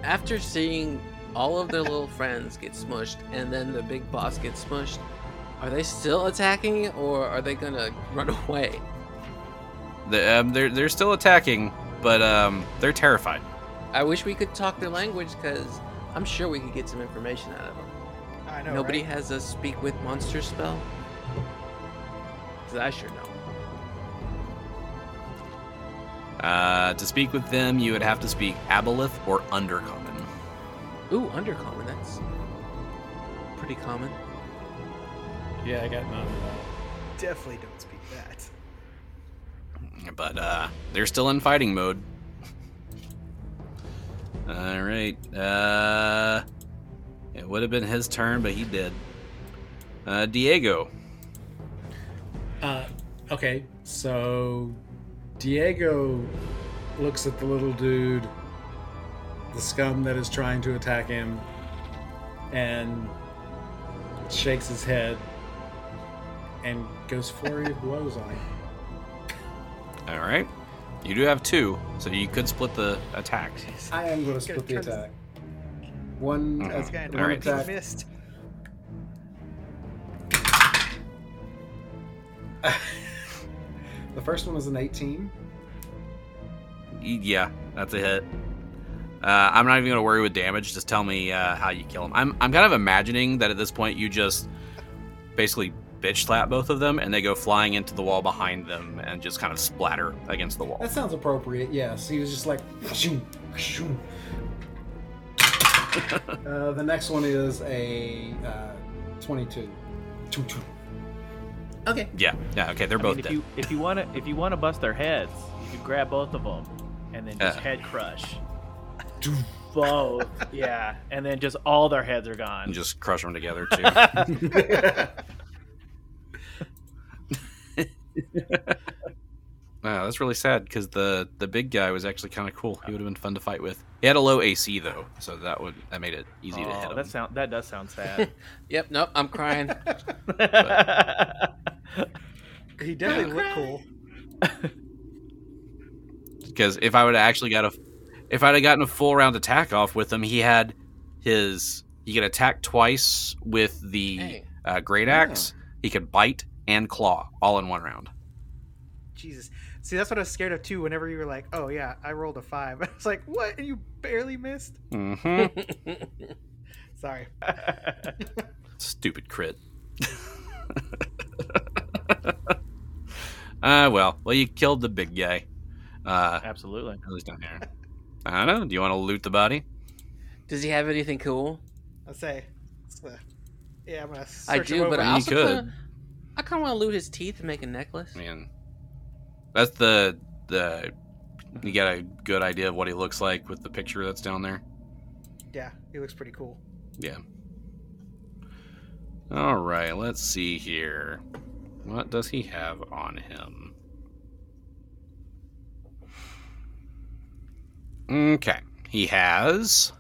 after seeing all of their little friends get smushed and then the big boss gets smushed, are they still attacking or are they gonna run away? The, um, they're they're still attacking, but um, they're terrified. I wish we could talk their language because I'm sure we could get some information out of them. I know. Nobody right? has a speak with monster spell? 'Cause I sure know. Uh, to speak with them, you would have to speak Aboleth or Undercommon. Ooh, undercommon. That's pretty common. Yeah, I got none of that. Definitely don't speak that. But uh, they're still in fighting mode. All right. Uh, it would have been his turn, but he did. Uh, Diego. Uh, okay, so Diego looks at the little dude, the scum that is trying to attack him, and shakes his head and goes flurry of blows on him. All right. You do have two, so you could split the attack. I am going to split the attack. One, uh, This guy one Alright. one attack. missed. The first one was an 18. Yeah, that's a hit. Uh, I'm not even gonna worry with damage. Just tell me uh, how you kill him. I'm I'm kind of imagining that at this point you just basically bitch slap both of them, and they go flying into the wall behind them and just kind of splatter against the wall. That sounds appropriate. Yes, he was just like. "Shoom, shoom." uh, the next one is a uh, 22. Choo, choo. Okay. Yeah, yeah. Okay, they're I both mean, if dead. you if you want to if you want to bust their heads, you could grab both of them and then just Uh. head crush. Both, yeah, and then just all their heads are gone. And just crush them together too. Wow, that's really sad because the the big guy was actually kind of cool. He would have been fun to fight with. He had a low AC though, so that would that made it easy to hit Oh, him. that sound that does sound sad. Yep, nope, I'm crying. He definitely looked cool. because if I would have actually got a, if I'd have gotten a full round attack off with him, he had his he could attack twice with the Hey. uh, great axe. He could bite and claw all in one round. Jesus. See, that's what I was scared of too. Whenever you were like, "Oh yeah, I rolled a five. I was like, "What? And you barely missed?" hmm Sorry. Stupid crit. uh well, well you killed the big guy. Uh, Absolutely. at least down here. I don't know. Do you want to loot the body? Does he have anything cool? I'll say. uh, yeah, I'm gonna. Search I him do, but over. I also could. kinda, I kind of want to loot his teeth and make a necklace. I mean, that's the the. You got a good idea of what he looks like with the picture that's down there. yeah, he looks pretty cool. Yeah. All right, let's see here. What does he have on him? Okay. He has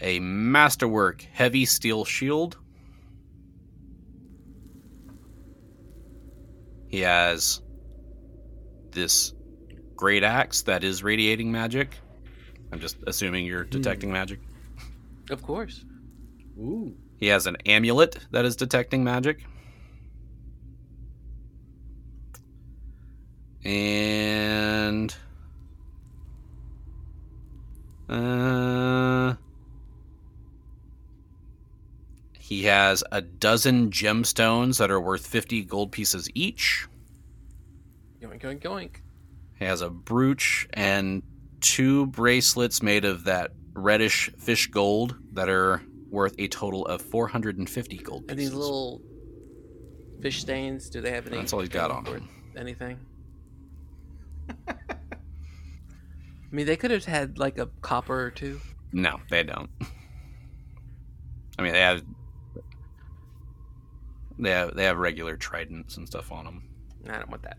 a masterwork heavy steel shield. He has this great axe that is radiating magic. I'm just assuming you're hmm. detecting magic. Of course. Ooh. He has an amulet that is detecting magic. And uh he has a dozen gemstones that are worth 50 gold pieces each. Yoink, yoink, yoink. He has a brooch and two bracelets made of that reddish fish gold that are worth a total of 450 gold pieces. And these little fish stains, do they have any? That's all he's got on him. Anything? I mean, they could have had like a copper or two. No, they don't. I mean, they have they have they have regular tridents and stuff on them. I don't want that.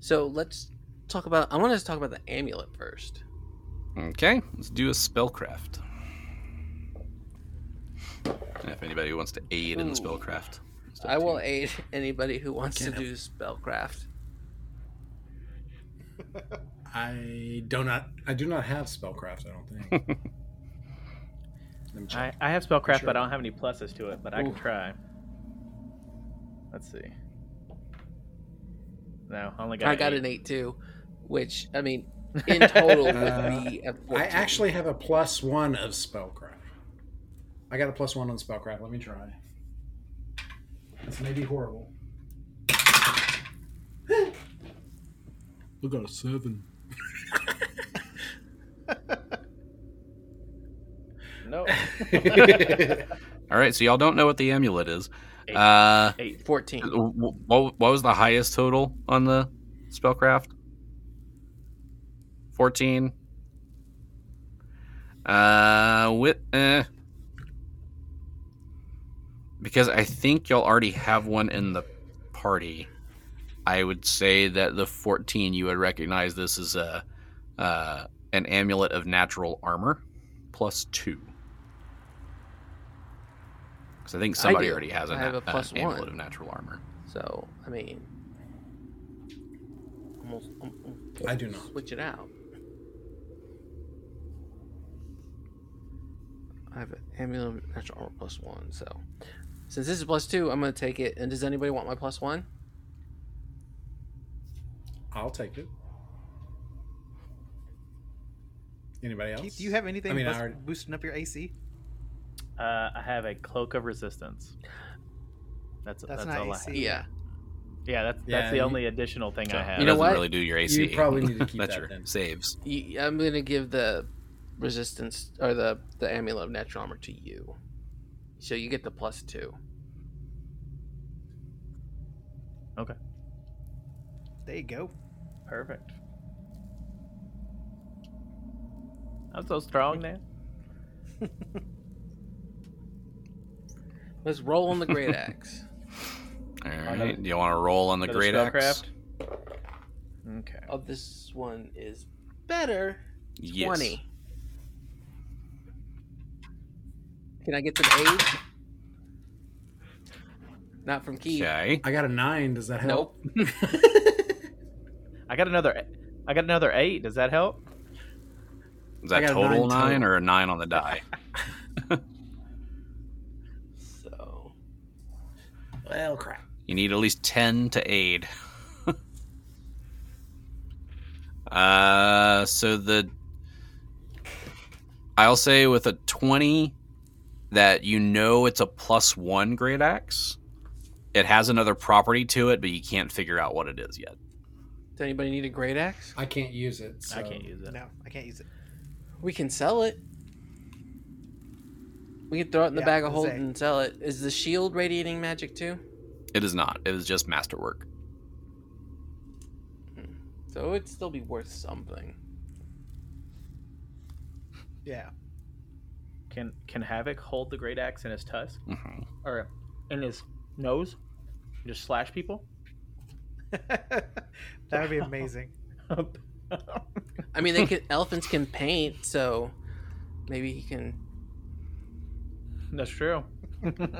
So let's talk about. I want to talk about the amulet first. Okay, let's do a spellcraft. If anybody wants to aid in the spellcraft, I will you. aid anybody who wants to Get do spellcraft. I do not. I do not have spellcraft. I don't think. I. I have spellcraft, Sure. but I don't have any pluses to it. But I can try. Let's see. No, I only got. I got eight. an eight too, which I mean, in total would Uh, be a I 14. actually have a plus one of spellcraft. I got a plus one on spellcraft. Let me try. This may be horrible. I got a seven. No. All right, so y'all don't know what the amulet is. Eight. Uh, Eight. 14. what, what was the highest total on the spellcraft? 14. Uh, with, eh. Because I think y'all already have one in the party. I would say that the 14 you would recognize this as a uh, an amulet of natural armor plus two. Because I think somebody do. already has I an, have a a- plus an amulet one. of natural armor. So I mean, almost. um, um, I do not. Switch it out. I have an amulet of natural armor plus one. So since this is plus two, I'm gonna take it. And does anybody want my plus one? I'll take it. Anybody else? Keith, do you have anything I mean, I boost- already- boosting up your AC? Uh, I have a cloak of resistance. That's That's that's, not all I AC. have. Yeah. Yeah, that's Yeah, that's the you- only additional thing So I have. You know what? really do your AC. You probably need to keep That's that your then. saves. You, I'm gonna give the resistance or the the amulet of natural armor to you. So you get the plus two. Okay, There you go. Perfect. I'm so strong, man. Let's roll on the great axe. All right. Do you want to roll on the Another great axe? spellcraft? Okay. oh, this one is better. Yes. Twenty. Can I get some aid? Not from Keith. Okay. I got a nine. Does that help? Nope. I got another. I got another eight. Does that help? Is that a total nine nine total. or a nine on the die? So well, crap. You need at least 10 to aid. uh, so the. I'll say with a 20 that you know it's a plus one great axe. It has another property to it, but you can't figure out what it is yet. Does anybody need a great axe? I can't use it. So. I can't use it. No, I can't use it. We can sell it. We can throw it in the Yeah, bag of I holding and sell it. Is the shield radiating magic too? It is not. It is just masterwork. So it'd still be worth something. Yeah. Can Can Havoc hold the great axe in his tusk hmm or in his nose? Just slash people. that would be amazing. I mean, they can elephants can paint, so maybe he can. That's true. Bam,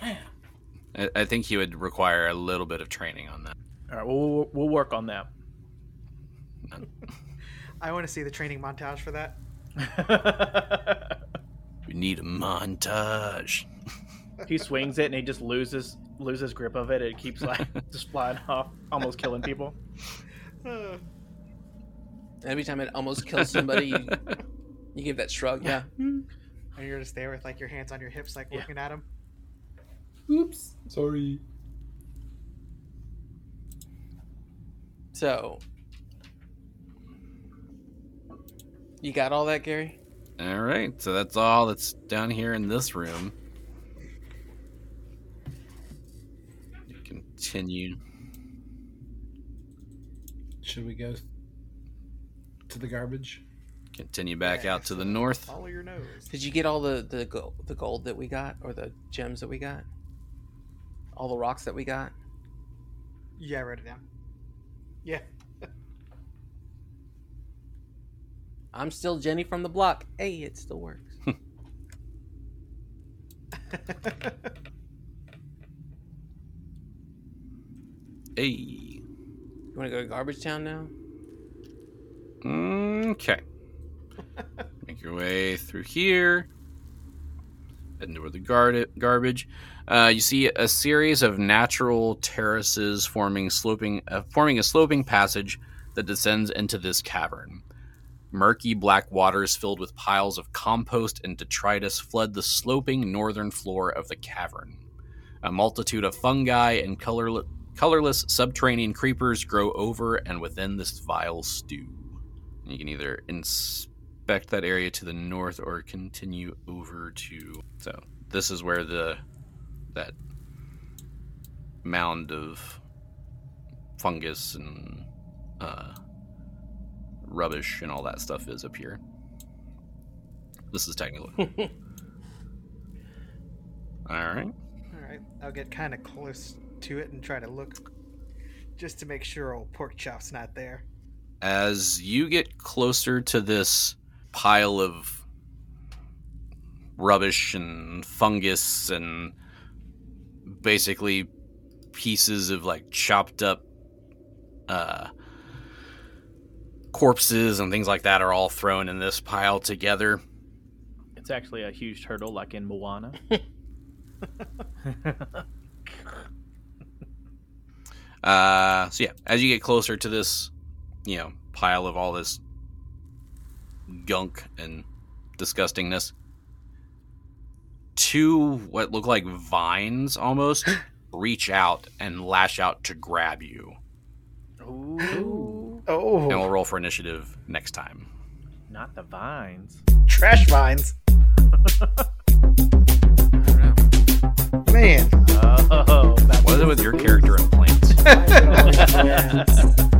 bam. I, I think he would require a little bit of training on that. All right, we'll, we'll we'll work on that. I want to see the training montage for that. We need a montage. he swings it and he just loses loses grip of it. It keeps like just flying off, almost killing people. Every time it almost kills somebody, you, you give that shrug. Yeah. Hmm. and you're just there with like your hands on your hips, like Yeah. looking at him. Oops. Sorry. So, you got all that, Gary? All right, so that's all that's down here in this room. Continue. Should we go to the garbage? Continue back Yeah, out to the north. Follow your nose. Did you get all the the gold, the gold that we got, or the gems that we got? All the rocks that we got. Yeah, I wrote it down. Yeah. I'm still Jenny from the block. Hey, it still works. Hey. You want to go to Garbage Town now? Okay. Make your way through here. Heading toward the guard- garbage. Uh, you see a series of natural terraces forming sloping, uh, forming a sloping passage that descends into this cavern. Murky black waters filled with piles of compost and detritus flood the sloping northern floor of the cavern. A multitude of fungi and colorless, colorless subterranean creepers grow over and within this vile stew. You can either inspect that area to the north or continue over to. So this is where the that mound of fungus and uh, rubbish and all that stuff is up here. This is technically. all right. All right. I'll get kind of close to it and try to look just to make sure old Pork Chop's not there. As you get closer to this pile of rubbish and fungus and basically pieces of like chopped up uh, corpses and things like that are all thrown in this pile together. It's actually a huge turtle, like in Moana. Uh, so yeah, as you get closer to this, you know, pile of all this gunk and disgustingness, two what look like vines almost reach out and lash out to grab you. Ooh, Oh, And we'll roll for initiative next time. not the vines. trash vines. I don't know. Man. Oh, that's What is it with your character and plants? Plants?